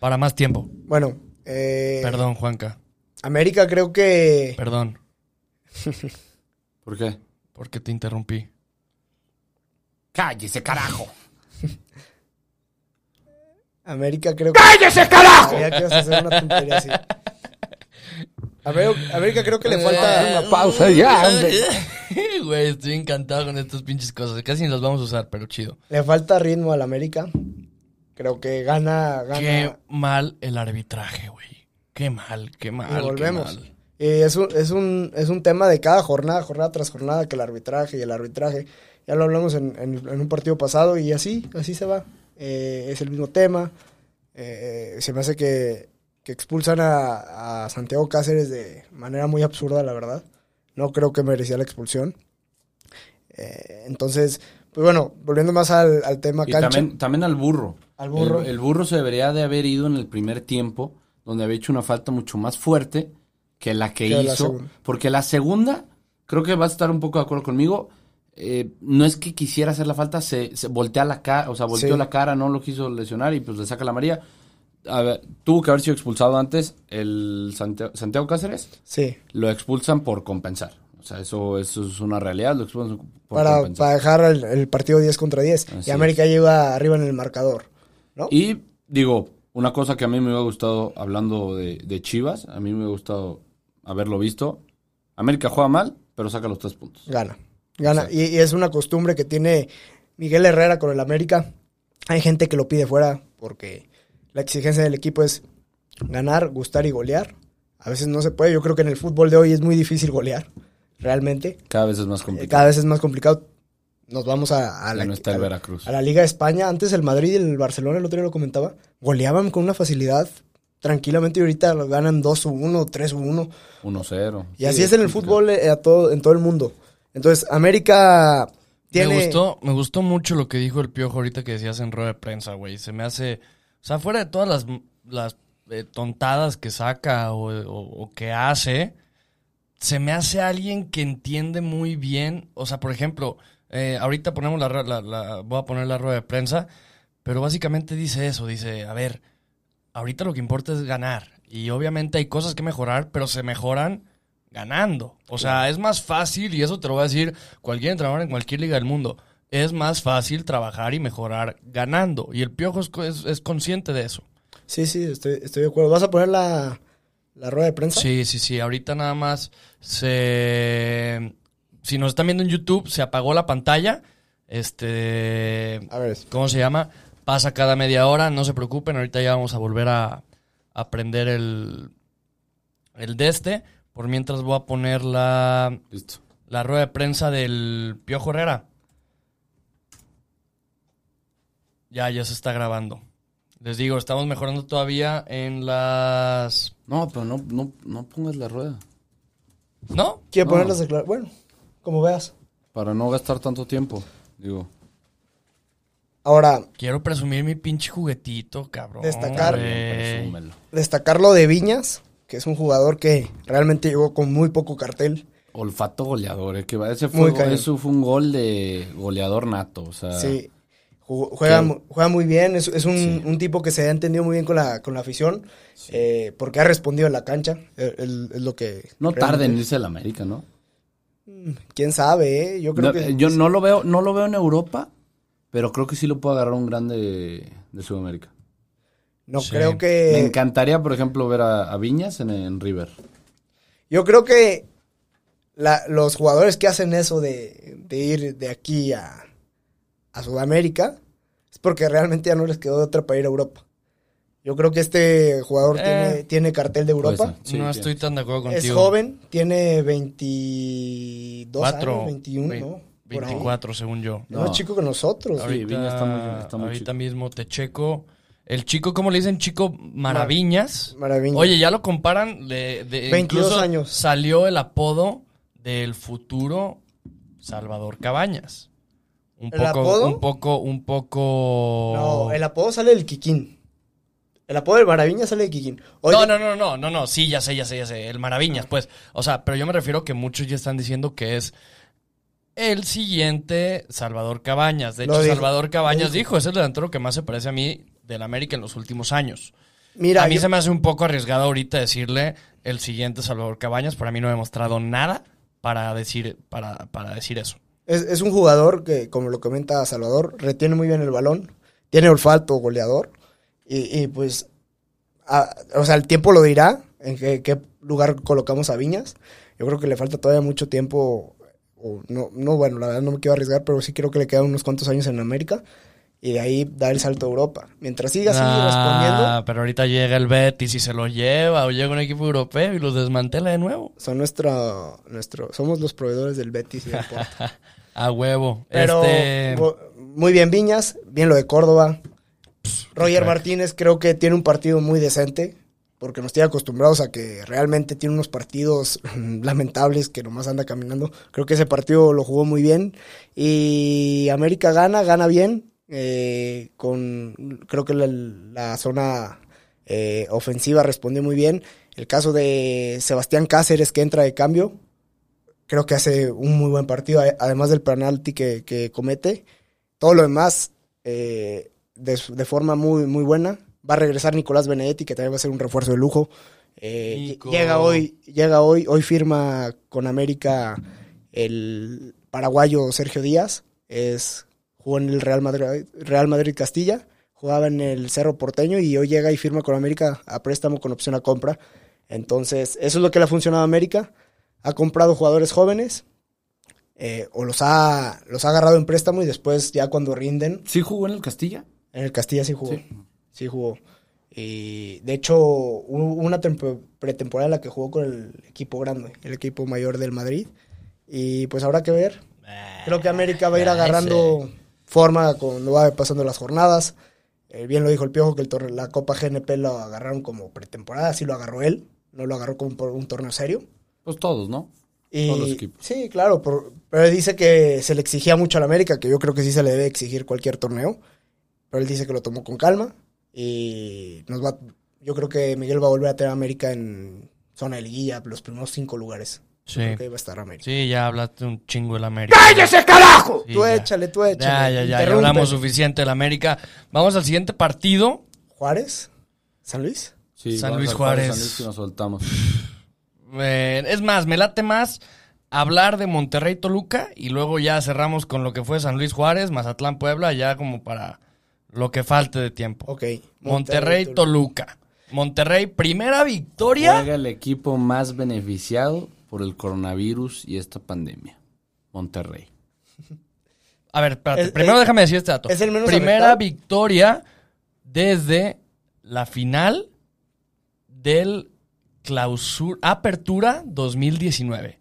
Para más tiempo. Bueno, eh, Perdón, Juanca. América creo que... Perdón, ¿Por qué? porque te interrumpí. ¡Cállese, carajo! América creo que... ¡Cállese, carajo! Sabía que ibas a hacer una tontería así. América, América creo que le falta... Una pausa ya, hombre. Güey, estoy encantado con estas pinches cosas. Casi ni las vamos a usar, pero chido. Le falta ritmo al América. Creo que gana, gana. Qué mal el arbitraje, güey. Qué mal, qué mal. y qué volvemos. mal. Y es un, es un, es un tema de cada jornada, jornada tras jornada, que el arbitraje y el arbitraje. Ya lo hablamos en, en- en un partido pasado y así, así se va. Eh, es el mismo tema. Eh, se me hace que, que expulsan a, a Santiago Cáceres de manera muy absurda, la verdad. No creo que merecía la expulsión. Eh, entonces, pues bueno, volviendo más al, al tema Y cancha. también, también al burro. Al burro. El, el burro se debería de haber ido en el primer tiempo, donde había hecho una falta mucho más fuerte que la que, hizo. porque la segunda, creo que vas a estar un poco de acuerdo conmigo. eh, no es que quisiera hacer la falta, se, se voltea la cara, o sea, volteó Sí. la cara, no lo quiso lesionar y pues le saca la María. A ver, tuvo que haber sido expulsado antes el Santiago, Santiago Cáceres. Sí, Lo expulsan por compensar. O sea, eso, eso es una realidad, lo expulsan por para, compensar. para dejar el, el partido 10 contra 10. Así y América lleva arriba en el marcador. ¿no? Y digo, una cosa que a mí me hubiera gustado, hablando de, de Chivas, a mí me hubiera gustado haberlo visto. América juega mal, pero saca los tres puntos. Gana. Gana. Y, y es una costumbre que tiene Miguel Herrera con el América. Hay gente que lo pide fuera porque la exigencia del equipo es ganar, gustar y golear. A veces no se puede. Yo creo que en el fútbol de hoy es muy difícil golear. Realmente. Cada vez es más Eh, complicado. Cada vez es más complicado. Nos vamos a, a Ya la, no está el a la- Veracruz. a la Liga de España. Antes el Madrid y el Barcelona, el otro día lo comentaba, goleaban con una facilidad tranquilamente y ahorita lo ganan 2-1, 3-1. 1-0. Y así es en el fútbol eh, a todo, en todo el mundo. Entonces, América tiene... Me gustó, me gustó mucho lo que dijo el piojo ahorita que decías en rueda de prensa, güey. Se me hace. O sea, fuera de todas las, las eh, tontadas que saca o, o- o que hace, se me hace alguien que entiende muy bien. O sea, por ejemplo, eh, ahorita ponemos la- la- Voy a poner la rueda de prensa, pero básicamente dice eso: dice, a ver, ahorita lo que importa es ganar. Y obviamente hay cosas que mejorar, pero se mejoran ganando. O sea, es más fácil, y eso te lo va a decir cualquier entrenador en cualquier liga del mundo. Es más fácil trabajar y mejorar ganando. Y el piojo es, es- es consciente de eso. Sí, sí, estoy, estoy de acuerdo. ¿Vas a poner la, la rueda de prensa? Sí, sí, sí. Ahorita nada más se. Si nos están viendo en YouTube, se apagó la pantalla. Este. A ver. ¿Cómo se llama? Pasa cada media hora, no se preocupen, ahorita ya vamos a volver a, a prender el, el de este. Por mientras voy a poner la, Listo. la rueda de prensa del Piojo Herrera. Ya, ya se está grabando. Les digo, estamos mejorando todavía en las... No, pero no, no, no pongas la rueda. ¿No? Quiero No. ponerlas de clar- Bueno, como veas. Para no gastar tanto tiempo. Digo, Ahora, Quiero presumir mi pinche juguetito, cabrón. Destacar. presúmelo. destacar lo de Viñas, que es un jugador que realmente llegó con muy poco cartel. Olfato goleador, eh, que va- ese Muy fue, eso fue un gol de goleador nato. O sea, Sí. Ju- Juega, muy bien, es, es un, Sí. un tipo que se ha entendido muy bien con la, con la afición, eh, porque ha respondido en la cancha, eh, es lo que... no tarde en irse a la América, ¿no? ¿Quién sabe, eh? Yo creo No, que... yo no lo veo, no lo veo en Europa, pero creo que sí lo puede agarrar un grande de, de Sudamérica. No Sí. creo Me que... encantaría, por ejemplo, ver a, a Viñas en, en River. Yo creo que la- los jugadores que hacen eso de, de ir de aquí a, a Sudamérica es porque realmente ya no les quedó de otra para ir a Europa. Yo creo que este jugador Eh. tiene, tiene cartel de Europa. Sí, no estoy tan de acuerdo contigo. Es joven, tiene 22 Cuatro, años, 21, vein- ¿no? Por ahí. 24, según yo. Es más No. chico que nosotros. Sí, Ahorita, Viña está muy- está muy ahorita chico. mismo te checo. El chico, ¿cómo le dicen? Chico Maraviñas. Maravilla. Oye, ya lo comparan. De, de- 22 incluso años. Salió el apodo del futuro Salvador Cabañas. Un ¿El poco, apodo? un poco, un poco. No, el apodo sale del Kikín. El apodo del Maraviña sale del Kikín. Oye, No, no, no, no, no, no, sí, ya sé, ya sé, ya sé. El Maraviñas, pues. O sea, pero yo me refiero que muchos ya están diciendo que es el siguiente Salvador Cabañas. De hecho, Salvador Cabañas dijo, es el delantero que más se parece a mí del América en los últimos años. Mira, a mí yo- se me hace un poco arriesgado ahorita decirle el siguiente Salvador Cabañas. Para mí no ha demostrado nada para decir, para, para decir eso. Es, es un jugador que, como lo comenta Salvador, retiene muy bien el balón, tiene olfato goleador y, y, pues, a- o sea, el tiempo lo dirá en qué, qué lugar colocamos a Viñas. Yo creo que le falta todavía mucho tiempo, o no, no, bueno, la verdad no me quiero arriesgar, pero sí creo que le quedan unos cuantos años en América y de ahí da el salto a Europa. Mientras siga así respondiendo, Ah, pero ahorita llega el Betis y se lo lleva, o llega un equipo europeo y los desmantela de nuevo. son nuestro, nuestro, somos los proveedores del Betis y del Porto. A huevo. Pero Este, muy bien Viñas, bien lo de Córdoba. Roger. Martínez creo que tiene un partido muy decente, porque nos tiene acostumbrados a que realmente tiene unos partidos lamentables que nomás anda caminando. Creo que ese partido lo jugó muy bien. Y América gana, gana bien. eh, con creo que la, zona eh, ofensiva respondió muy bien. El caso de Sebastián Cáceres que entra de cambio, creo que hace un muy buen partido, además del penalti que, comete. Todo lo demás eh, de, de forma muy, muy buena. Va a regresar Nicolás Benedetti, que también va a ser un refuerzo de lujo. Eh, llega hoy, llega hoy, hoy firma con América el paraguayo Sergio Díaz. Es, jugó en el Real Madrid, Real Madrid Castilla, jugaba en el Cerro Porteño y hoy llega y firma con América a préstamo con opción a compra. Entonces, eso es lo que le ha funcionado a América. Ha comprado jugadores jóvenes, eh, o los ha, los ha agarrado en préstamo y después ya cuando rinden, ¿Sí jugó en el Castilla? en el Castilla sí jugó. Sí. Sí, jugó. Y de hecho, hubo una tempo- pretemporada en la que jugó con el equipo grande, el equipo mayor del Madrid. Y pues habrá que ver. Creo que América va a ir Ah, agarrando forma cuando va pasando las jornadas. Eh, bien lo dijo el Piojo que el torneo- la Copa GNP lo agarraron como pretemporada, así lo agarró él, no lo agarró como por un torneo serio. Pues todos, ¿no? Y, Todos los equipos. Sí, claro, por- pero él dice que se le exigía mucho al América, que yo creo que sí se le debe exigir cualquier torneo. Pero él dice que lo tomó con calma y nos va, yo creo que Miguel va a volver a tener a América en zona de liguilla, los primeros cinco lugares. Sí. Creo que ahí va a estar América. Sí, ya hablaste un chingo del América. ¡Cállese, carajo! Sí, tú ya. échale, tú Ya, échale. ya, ya, ya Interrumpe. hablamos suficiente del América. Vamos al siguiente partido. ¿Juárez? ¿San Luis? Sí, San Luis Juárez. San Luis y nos soltamos. Eh, es más, me late más hablar de Monterrey Toluca y luego ya cerramos con lo que fue San Luis Juárez, Mazatlán Puebla, ya como para lo que falte de tiempo. Ok. Monterrey Toluca. Monterrey, primera victoria. Juega el equipo más beneficiado por el coronavirus y esta pandemia. Monterrey. A ver, espérate. Es- Primero es- déjame decir este dato. es el menos Primera afectado. victoria desde la final del clausura, apertura 2019.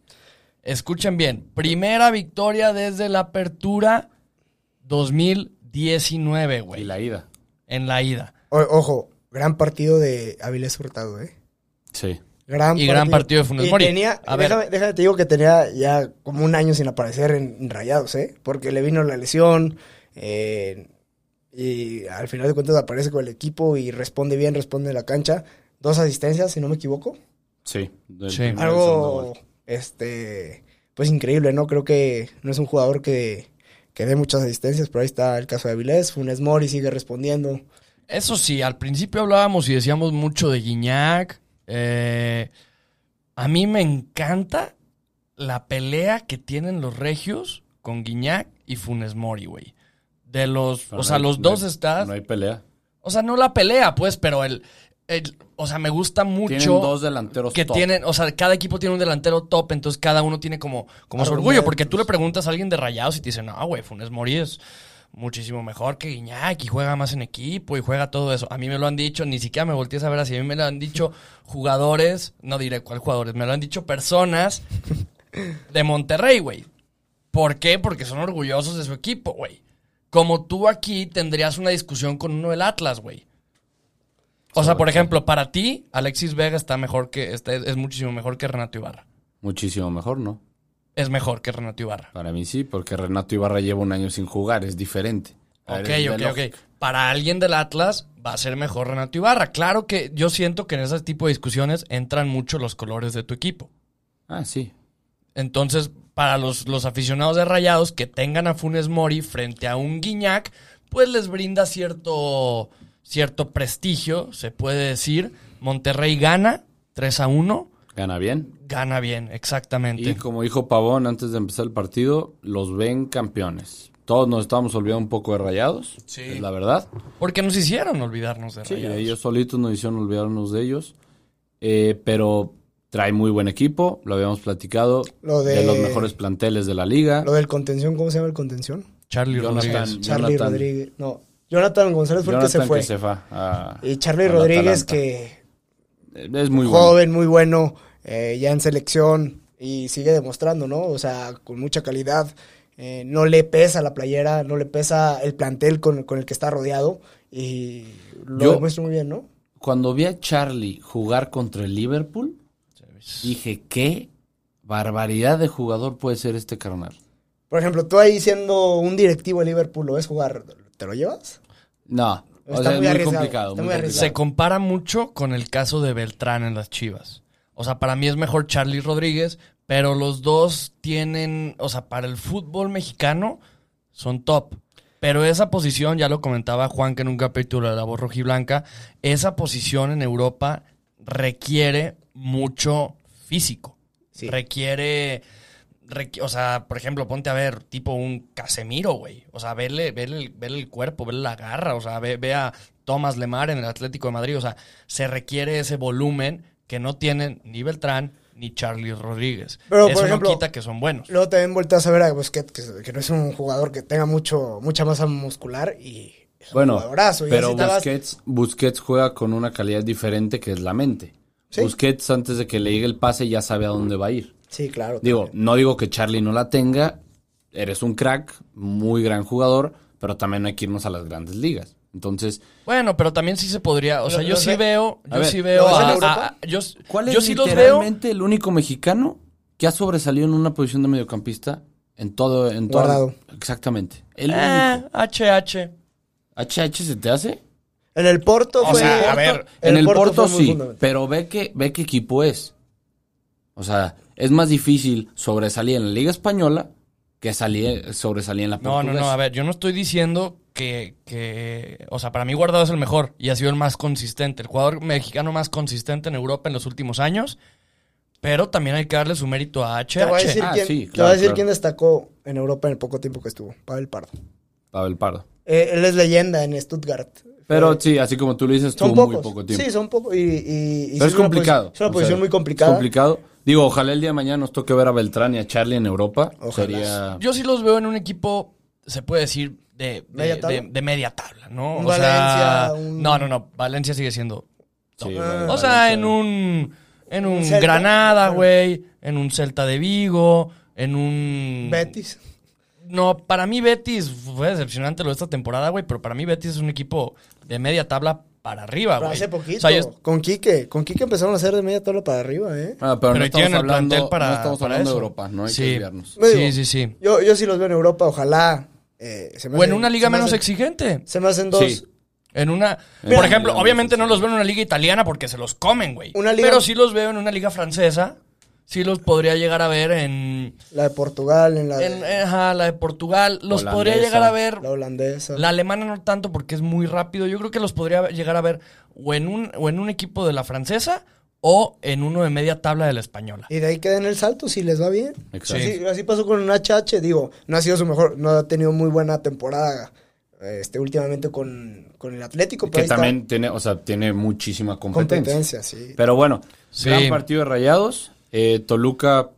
Escuchen bien. Primera victoria desde la apertura 19, Y güey. la ida. En la ida. O- ojo, gran partido de Avilés Hurtado, ¿eh? Sí. Gran Y gran partido de Funes Y Mori. tenía, A ver. déjame, déjame te digo que tenía ya como un año sin aparecer en, en Rayados, ¿eh? Porque le vino la lesión eh, y al final de cuentas aparece con el equipo y responde bien, responde en la cancha. Dos asistencias, si no me equivoco. Sí. Sí. y Algo, este, pues increíble, ¿no? Creo que no es un jugador que, que dé muchas asistencias, pero ahí está el caso de Avilés. Funes Mori sigue respondiendo. Eso sí, al principio hablábamos y decíamos mucho de Guiñac. Eh, a mí me encanta la pelea que tienen los regios con Guiñac y Funes Mori, güey. De los, Pero o no sea, hay- los no dos hay- estás. No hay pelea. O sea, no la pelea, pues, pero el, el- o sea, me gusta mucho Tienen dos delanteros que top. tienen, o sea, cada equipo tiene un delantero top, entonces cada uno tiene como, como su orgullo, porque tú le preguntas a alguien de Rayados y te dice, no, güey, Funes Mori es muchísimo mejor que Guiñac y juega más en equipo y juega todo eso. A mí me lo han dicho, ni siquiera me volteé a saber así, a mí me lo han dicho jugadores, no diré cuál jugadores, me lo han dicho personas de Monterrey, güey. ¿Por qué? Porque son orgullosos de su equipo, güey. Como tú aquí tendrías una discusión con uno del Atlas, güey. O sea, por ejemplo, para ti, Alexis Vega está mejor que, está- es muchísimo mejor que Renato Ibarra. Muchísimo mejor, ¿no? Es mejor que Renato Ibarra. Para mí sí, porque Renato Ibarra lleva un año sin jugar, es diferente. A Ok, ok, ok. Para alguien del Atlas va a ser mejor Renato Ibarra. Claro que yo siento que en ese tipo de discusiones entran mucho los colores de tu equipo. Ah, sí. Entonces, para los, los aficionados de Rayados que tengan a Funes Mori frente a un Guiñac, pues les brinda cierto, cierto prestigio, se puede decir. Monterrey gana 3 a 1, Gana bien. gana bien, exactamente. Y como dijo Pavón antes de empezar el partido, los ven campeones. Todos nos estábamos olvidando un poco de rayados. Sí. Es la verdad. Porque nos hicieron olvidarnos de Sí, Rayados. ellos solitos nos hicieron olvidarnos de ellos. Eh, pero trae muy buen equipo, lo habíamos platicado. Lo de- los mejores planteles de la liga. Lo del contención, ¿cómo se llama el contención? Charlie Jonathan. Rodríguez. Charlie Jonathan. Rodríguez. No, Jonathan González fue el que se fue. que se fue a- Y Charlie Rodríguez Atalanta. que Es muy bueno. joven, muy bueno, eh, ya en selección y sigue demostrando, ¿no? O sea, con mucha calidad. eh, no le pesa la playera, no le pesa el plantel con, con el que está rodeado y lo Yo- demuestra muy bien, ¿no? Cuando vi a Charlie jugar contra el Liverpool, dije, qué barbaridad de jugador puede ser este carnal. Por ejemplo, tú ahí siendo un directivo de Liverpool, ¿lo ves jugar? ¿Te lo llevas? No, o Está sea, muy es muy complicado. está muy muy complicado. Se compara mucho con el caso de Beltrán en las Chivas. O sea, para mí es mejor Charlie Rodríguez, pero los dos tienen, o sea, para el fútbol mexicano son top. Pero esa posición, ya lo comentaba Juan que en un capítulo de La Voz Rojiblanca, esa posición en Europa requiere mucho físico. Sí. Requiere, requi- o sea, por ejemplo, ponte a ver, tipo un Casemiro, güey. O sea, verle, verle, el- verle el cuerpo, verle la garra, o sea, ve, ve a Tomás Lemar en el Atlético de Madrid. O sea, se requiere ese volumen que no tienen ni Beltrán ni Charlie Rodríguez. Pero, Eso por ejemplo, no quita que son buenos. Luego también volteas a ver a Busquets, que, que no es un jugador que tenga mucho mucha masa muscular y es un Bueno, jugadorazo. Y pero Busquets, Busquets juega con una calidad diferente que es la mente. Sí. Busquets antes de que le llegue el pase ya sabe a dónde va a ir. Sí, claro. Digo, también. no digo que Charlie no la tenga, eres un crack, muy gran jugador, pero también hay que irnos a las grandes ligas. Entonces, Bueno, pero también sí se podría. O sea, yo sí veo. Yo sí veo. yo ¿cuál es yo sí los veo. literalmente el único mexicano que ha sobresalido en una posición de mediocampista en todo, en todo? Guardado. Exactamente. El Eh, único. HH. HH se te hace? En el Porto O fue... sea, a ver, En el Porto, muy sí, pero ve que, ve qué equipo es. O sea, es más difícil sobresalir en la Liga Española que salir, sobresalir en la No, no, Portuguesa. no. A ver, yo no estoy diciendo que, que. O sea, para mí Guardado es el mejor y ha sido el más consistente. El jugador mexicano más consistente en Europa en los últimos años. Pero también hay que darle su mérito a HH. Te voy a decir, Ah, quién, sí, te claro, voy a decir claro. quién destacó en Europa en el poco tiempo que estuvo. Pavel Pardo. Pavel Pardo. Eh, él es leyenda en Stuttgart. Pero Fue- sí, así como tú lo dices, son tuvo muy poco tiempo. Sí, son pocos. Y, y- y sí Pero es una complicado. Es una o posición sea, muy complicada. Es complicado. Digo, ojalá el día de mañana nos toque ver a Beltrán y a Charlie en Europa. Ojalá. Sería... Yo sí los veo en un equipo, se puede decir, de, de- ¿Media tabla? de- de media tabla, ¿no? Un o sea, Valencia, un- No, no, no. Valencia sigue siendo. Sí, Ah. O sea, Valencia. en un. En un. Granada, Bueno. güey. En un Celta de Vigo. En un. Betis. No, para mí Betis fue decepcionante lo de esta temporada, güey, pero para mí Betis es un equipo de media tabla para arriba, Pero güey. hace poquito, O sea, yo- con Quique, con Quique empezaron a hacer de media tabla para arriba, ¿eh? Ah, pero, Pero no ahí tienen estamos el hablando, plantel para- no estamos para hablando de. Europa, no hay Sí. que desviarnos. Sí, sí, sí. Yo, yo sí los veo en Europa, ojalá. eh, se me O en hacen- una liga me menos hacen- exigente. Se me hacen dos. Sí. En una. Mira, por ejemplo, mira, obviamente mira, no los veo en una liga italiana porque se los comen, güey. Una liga- Pero sí los veo en una liga francesa. Sí los podría llegar a ver en. La de Portugal, en la, de- en ajá, la de Portugal. Los Holandesa. podría llegar a ver. la holandesa. La alemana no tanto porque es muy rápido. Yo creo que los podría llegar a ver o en un, o en un equipo de la francesa o en uno de media tabla de la española. Y de ahí queda en el salto si les va bien. Exacto. Así, así pasó con un HH, digo, no ha sido su mejor, no ha tenido muy buena temporada este últimamente con, con el Atlético, pero Que está. también tiene, o sea, tiene muchísima competencia. competencia, sí. Pero bueno, Sí. gran partido de Rayados. Eh, Toluca,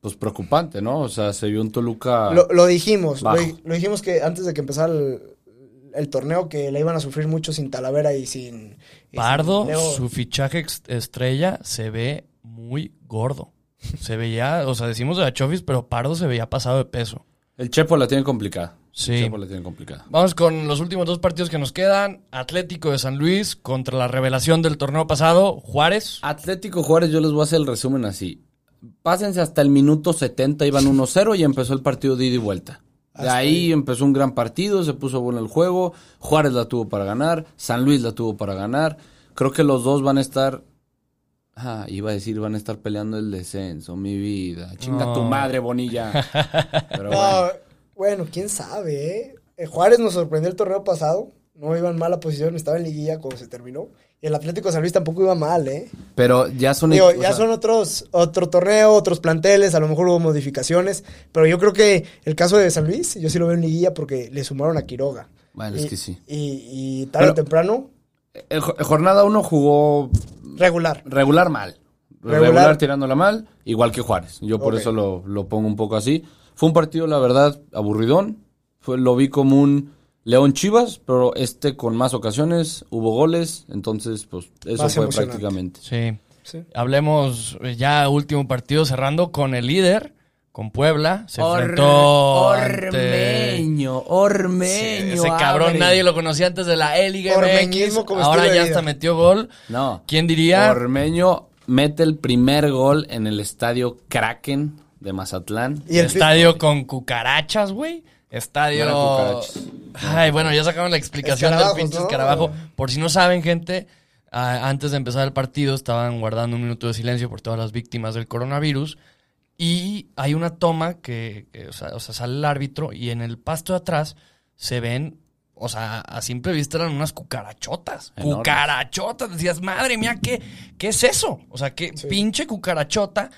pues preocupante, ¿no? O sea, se vio un Toluca... Lo, lo dijimos, lo, Bajo. di- lo dijimos que antes de que empezara el, el torneo que la iban a sufrir mucho sin Talavera y sin... y Pardo, sin su fichaje estrella se ve muy gordo. Se veía, o sea, decimos de la Chofis, pero Pardo se veía pasado de peso. El Chepo la tiene complicada. Sí. La tiene complicada. Vamos con los últimos dos partidos que nos quedan. Atlético de San Luis contra la revelación del torneo pasado, Juárez. Atlético Juárez, yo les voy a hacer el resumen así. Pásense hasta el minuto 70, iban 1-0 y empezó el partido de ida y vuelta. De ahí empezó un gran partido, se puso bueno el juego. Juárez la tuvo para ganar, San Luis la tuvo para ganar. Creo que los dos van a estar. Ah, iba a decir, van a estar peleando el descenso, mi vida. Chinga No. tu madre, Bonilla. Pero No, bueno. quién sabe, ¿eh? El Juárez nos sorprendió el torneo pasado. No iba en mala posición, estaba en liguilla cuando se terminó. Y el Atlético de San Luis tampoco iba mal, ¿eh? Pero ya son. Digo, ya sea, son otros, otro torneo, otros planteles, a lo mejor hubo modificaciones, pero yo creo que el caso de San Luis, yo sí lo veo en liguilla porque le sumaron a Quiroga. Bueno, y, es que sí. Y, y tarde o temprano, El jo- jornada 1 jugó regular. regular mal. Regular. Regular. tirándola mal, igual que Juárez. Yo por eso lo, lo pongo un poco así. Fue un partido, la verdad, aburridón. Fue, lo vi como un León Chivas, pero este con más ocasiones, hubo goles, entonces pues eso fue prácticamente. Sí. Sí. Hablemos eh, ya último partido cerrando con el líder, con Puebla. Se enfrentó ante- Ormeño, Sí, Ormeño. ese cabrón abre. nadie lo conocía antes de la E-Liga Ormeñismo MX. como Ahora ya hasta metió gol. No. ¿Quién diría? Ormeño mete el primer gol en el estadio Kraken de Mazatlán. Y el Estadio con cucarachas, güey. Estadio. No. Ay, bueno, ya sacaron la explicación del pinche ¿no? escarabajo. Por si no saben, gente, ah, antes de empezar el partido estaban guardando un minuto de silencio por todas las víctimas del coronavirus. Y hay una toma que, que, o, sea, o sea, sale el árbitro y en el pasto de atrás se ven, o sea, a simple vista eran unas cucarachotas. Enormes. Cucarachotas. Decías, madre mía, ¿qué, qué es eso? O sea, qué pinche cucarachota.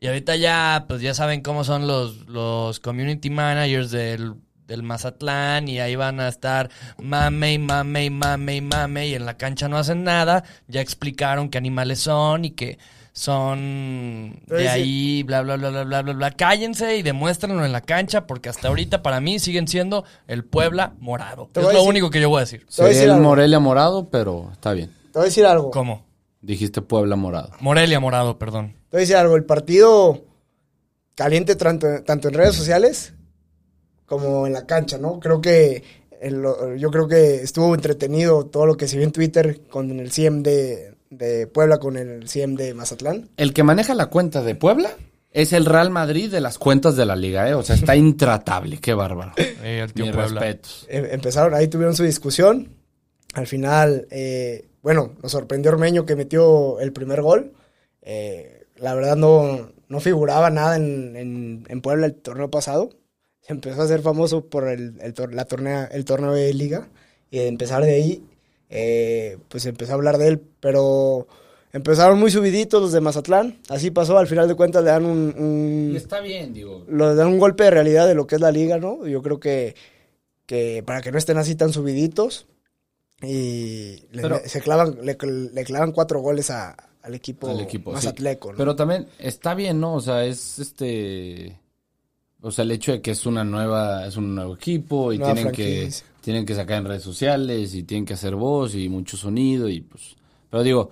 Y ahorita ya, pues ya saben cómo son los, los community managers del, del Mazatlán y ahí van a estar mame y mame y mame y mame y en la cancha no hacen nada. Ya explicaron qué animales son y que son de ahí, bla, bla, bla, bla, bla, bla, bla. Cállense y demuéstrenlo en la cancha porque hasta ahorita para mí siguen siendo el Puebla morado. Es lo decir- único que yo voy a decir. Sería el algo. Morelia morado, pero está bien. Te voy a decir algo. ¿Cómo? Dijiste Puebla morado. Morelia morado, perdón. Te voy a decir algo. El partido caliente tanto, tanto en redes sociales como en la cancha, ¿no? Creo que el- yo creo que estuvo entretenido todo lo que se vio en Twitter con el CM de, de Puebla con el CM de Mazatlán. El que maneja la cuenta de Puebla es el Real Madrid de las cuentas de la liga, ¿eh? O sea, está intratable. Qué bárbaro. Eh, el tío Mis Puebla. respetos. Em- empezaron, ahí tuvieron su discusión. Al final, eh, bueno, nos sorprendió Ormeño que metió el primer gol. Eh, la verdad no, no figuraba nada en, en- en Puebla el torneo pasado. Se empezó a hacer famoso por el, la tornea, el torneo de liga. Y de empezar de ahí, eh, pues empezó a hablar de él. Pero empezaron muy subiditos los de Mazatlán. Así pasó, al final de cuentas le dan un, un- está bien, digo. lo dan un golpe de realidad de lo que es la liga, ¿no? Yo creo que, que para que no estén así tan subiditos y le- Pero- se clavan, le, le clavan cuatro goles a- al equipo, Al equipo, más sí. atleco, ¿no? Pero también está bien, ¿no? O sea, es este. O sea, el hecho de que es una nueva, es un nuevo equipo y Nueva tienen que, tienen que sacar en redes sociales y tienen que hacer voz y mucho sonido y pues. Pero digo,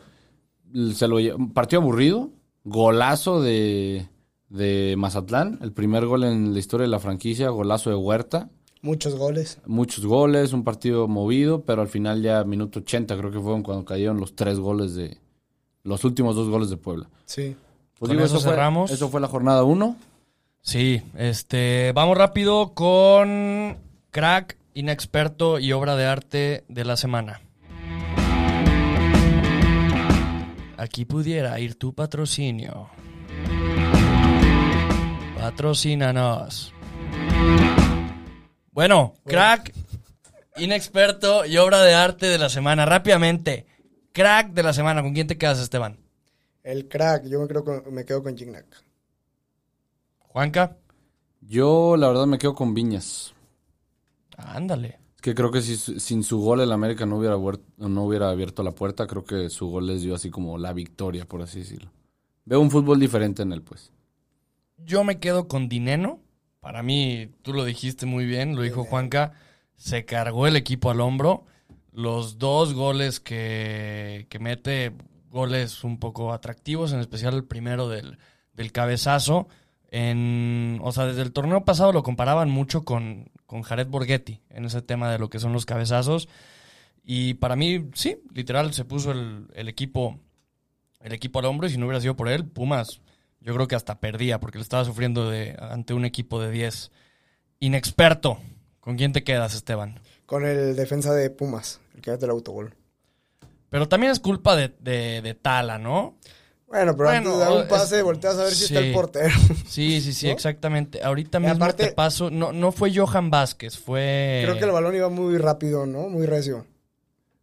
se lo partido aburrido, golazo de, de Mazatlán. El primer gol en la historia de la franquicia, golazo de Huerta. Muchos goles. Muchos goles, un partido movido, pero al final ya minuto 80 creo que fueron cuando cayeron los tres goles de... Los últimos dos goles de Puebla. Sí. Pues Con eso fue- cerramos. eso fue la jornada 1. Sí, este, vamos rápido con crack, inexperto y obra de arte de la semana. Aquí pudiera ir tu patrocinio. Patrocínanos. Bueno, crack, inexperto y obra de arte de la semana. Rápidamente, crack de la semana. ¿Con quién te quedas, Esteban? El crack, yo me, creo con- me quedo con Gignac. Juanca. Yo la verdad me quedo con Viñas. Ándale. Es que creo que si, sin su gol el América no hubiera, no hubiera abierto la puerta. Creo que su gol les dio así como la victoria, por así decirlo. Veo un fútbol diferente en él, pues. Yo me quedo con Dineno. Para mí, tú lo dijiste muy bien, lo dijo Juanca. Se cargó el equipo al hombro. Los dos goles que, que mete, goles un poco atractivos, en especial el primero del, del cabezazo. En, o sea, desde el torneo pasado lo comparaban mucho con, con Jared Borghetti en ese tema de lo que son los cabezazos. Y para mí, sí, literal, se puso el, el equipo el equipo al hombro y si no hubiera sido por él, Pumas yo creo que hasta perdía porque le estaba sufriendo de, ante un equipo de 10 inexperto. ¿Con quién te quedas, Esteban? Con el defensa de Pumas, el que mete el autogol. Pero también es culpa de, de- de Tala, ¿no? Bueno, pero Bueno, antes de dar un es- pase, volteas a ver si está el portero. Sí, sí, sí, ¿No? exactamente. Ahorita Y mismo aparte- te paso. No, no fue Johan Vázquez, fue. Creo que el balón iba muy rápido, ¿no? Muy recio.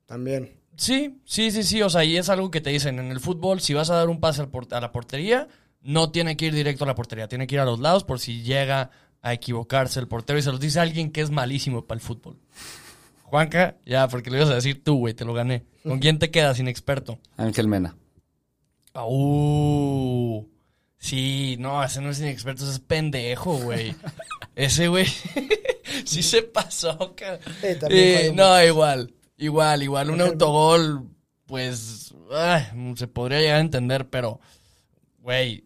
También. Sí, sí, sí, sí. O sea, y es algo que te dicen en el fútbol. Si vas a dar un pase al por- a la portería, no tiene que ir directo a la portería. Tiene que ir a los lados por si llega a equivocarse el portero. Y se los dice alguien que es malísimo para el fútbol. Juanca, ya, porque lo ibas a decir tú, güey, te lo gané. ¿Con quién te quedas, inexperto? Ángel Mena. Ah, Uh, sí, no, ese no es inexperto, ese es pendejo, güey. Ese, güey, sí se pasó, ca- Eh, Eh, no, igual, igual, igual. Un autogol, pues, ay, se podría llegar a entender, pero, güey,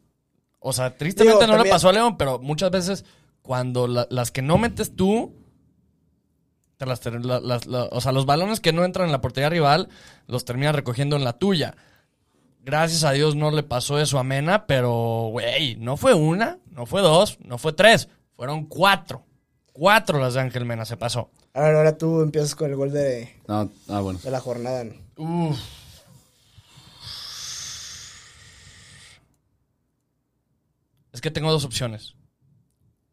o sea, tristemente Digo, no le pasó a León, pero muchas veces cuando la- las que no metes tú, te las ter- la- las- la- o sea, los balones que no entran en la portería rival, los terminas recogiendo en la tuya. Gracias a Dios no le pasó eso a Mena, pero, güey, no fue una, no fue dos, no fue tres, fueron cuatro. Cuatro las de Ángel Mena se pasó. A ver, ahora tú empiezas con el gol de, No, ah, bueno. de la jornada. Uf. Es que tengo dos opciones.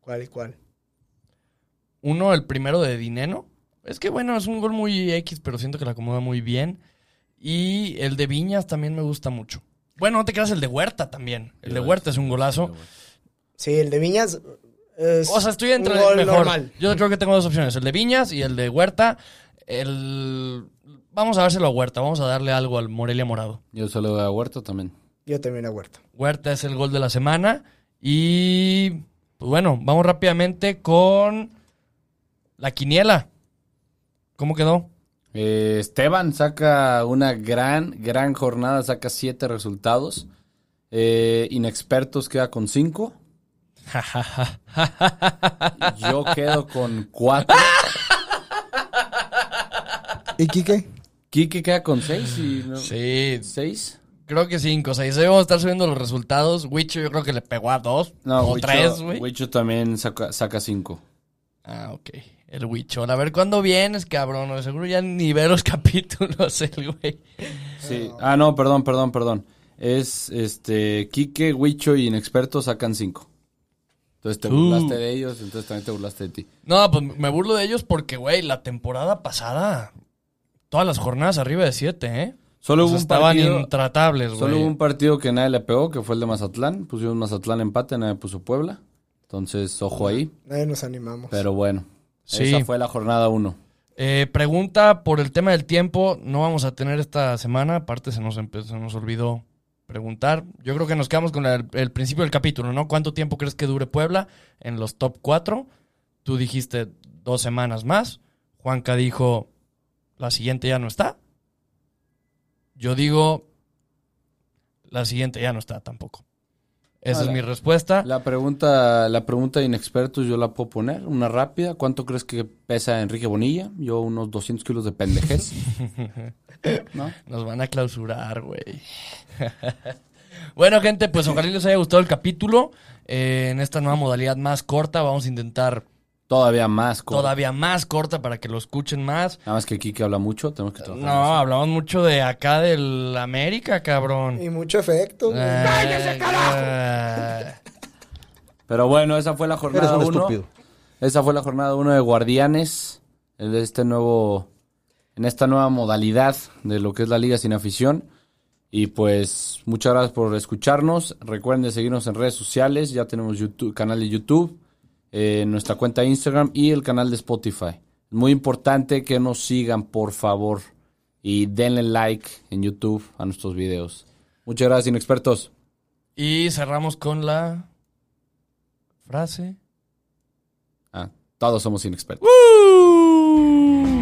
¿Cuál y cuál? Uno, el primero de Dineno. Es que bueno, es un gol muy X, pero siento que la acomoda muy bien. Y el de Viñas también me gusta mucho. Bueno, no te creas el de Huerta también. El de Huerta es un golazo. Sí, el de Viñas es O sea, estoy entre un gol mejor. normal. Yo creo que tengo dos opciones, el de Viñas y el de Huerta. El vamos a dárselo a Huerta, vamos a darle algo al Morelia Morado. Yo solo doy a Huerta también. Yo también a Huerta. Huerta es el gol de la semana. Y pues bueno, vamos rápidamente con la quiniela. ¿Cómo quedó? Eh, Esteban saca una gran, gran jornada, saca siete resultados. Eh, inexpertos queda con cinco. Yo quedo con cuatro. ¿Y Quique? Quique queda con seis y no- sí, seis. Creo que cinco. O sea, y se vamos a estar subiendo los resultados. Wicho yo creo que le pegó a dos. No, o tres, güey. Huicho también saca, saca cinco. Ah, ok. El Huichol. A ver cuándo vienes, cabrón. Seguro ya ni ve los capítulos el güey. Sí. Ah, no, perdón, perdón, perdón. Es este Quique, Huicho y inexperto sacan cinco. Entonces te Uh. burlaste de ellos, entonces también te burlaste de ti. No, pues me burlo de ellos porque, güey, la temporada pasada, todas las jornadas arriba de siete, ¿eh? Solo O hubo un estaban partido, intratables, güey. solo hubo un partido que nadie le pegó, que fue el de Mazatlán. Pusimos Mazatlán empate, nadie puso Puebla. Entonces, ojo ahí. Nadie nos animamos. Pero bueno, Sí. esa fue la jornada uno. Eh, pregunta por el tema del tiempo. No vamos a tener esta semana. Aparte, se nos, se nos olvidó preguntar. Yo creo que nos quedamos con el, el principio del capítulo, ¿no? ¿Cuánto tiempo crees que dure Puebla en los top 4? Tú dijiste dos semanas más. Juanca dijo, la siguiente ya no está. Yo digo, la siguiente ya no está tampoco. Esa Hola. es mi respuesta. La pregunta, la pregunta de inexpertos yo la puedo poner, una rápida. ¿Cuánto crees que pesa Enrique Bonilla? Yo unos 200 kilos de pendejez. ¿No? Nos van a clausurar, güey. bueno, gente, pues ojalá les haya gustado el capítulo. Eh, en esta nueva modalidad más corta, vamos a intentar Todavía más. corto. todavía más corta para que lo escuchen más. Nada más que Kike habla mucho, tenemos que trabajar. No, hablamos mucho de acá del América, cabrón. Y mucho efecto. güey. Eh, Pero bueno, esa fue la Eres jornada un 1. estúpido. Esa fue la jornada 1 de Guardianes. En este nuevo. En esta nueva modalidad de lo que es la Liga Sin Afición. Y pues, muchas gracias por escucharnos. Recuerden de seguirnos en redes sociales. Ya tenemos YouTube, canal de YouTube, eh, nuestra cuenta de Instagram y el canal de Spotify. Muy importante que nos sigan, por favor. Y denle like en YouTube a nuestros videos. Muchas gracias, inexpertos. y cerramos con la frase. Ah, todos somos inexpertos. ¡Uh!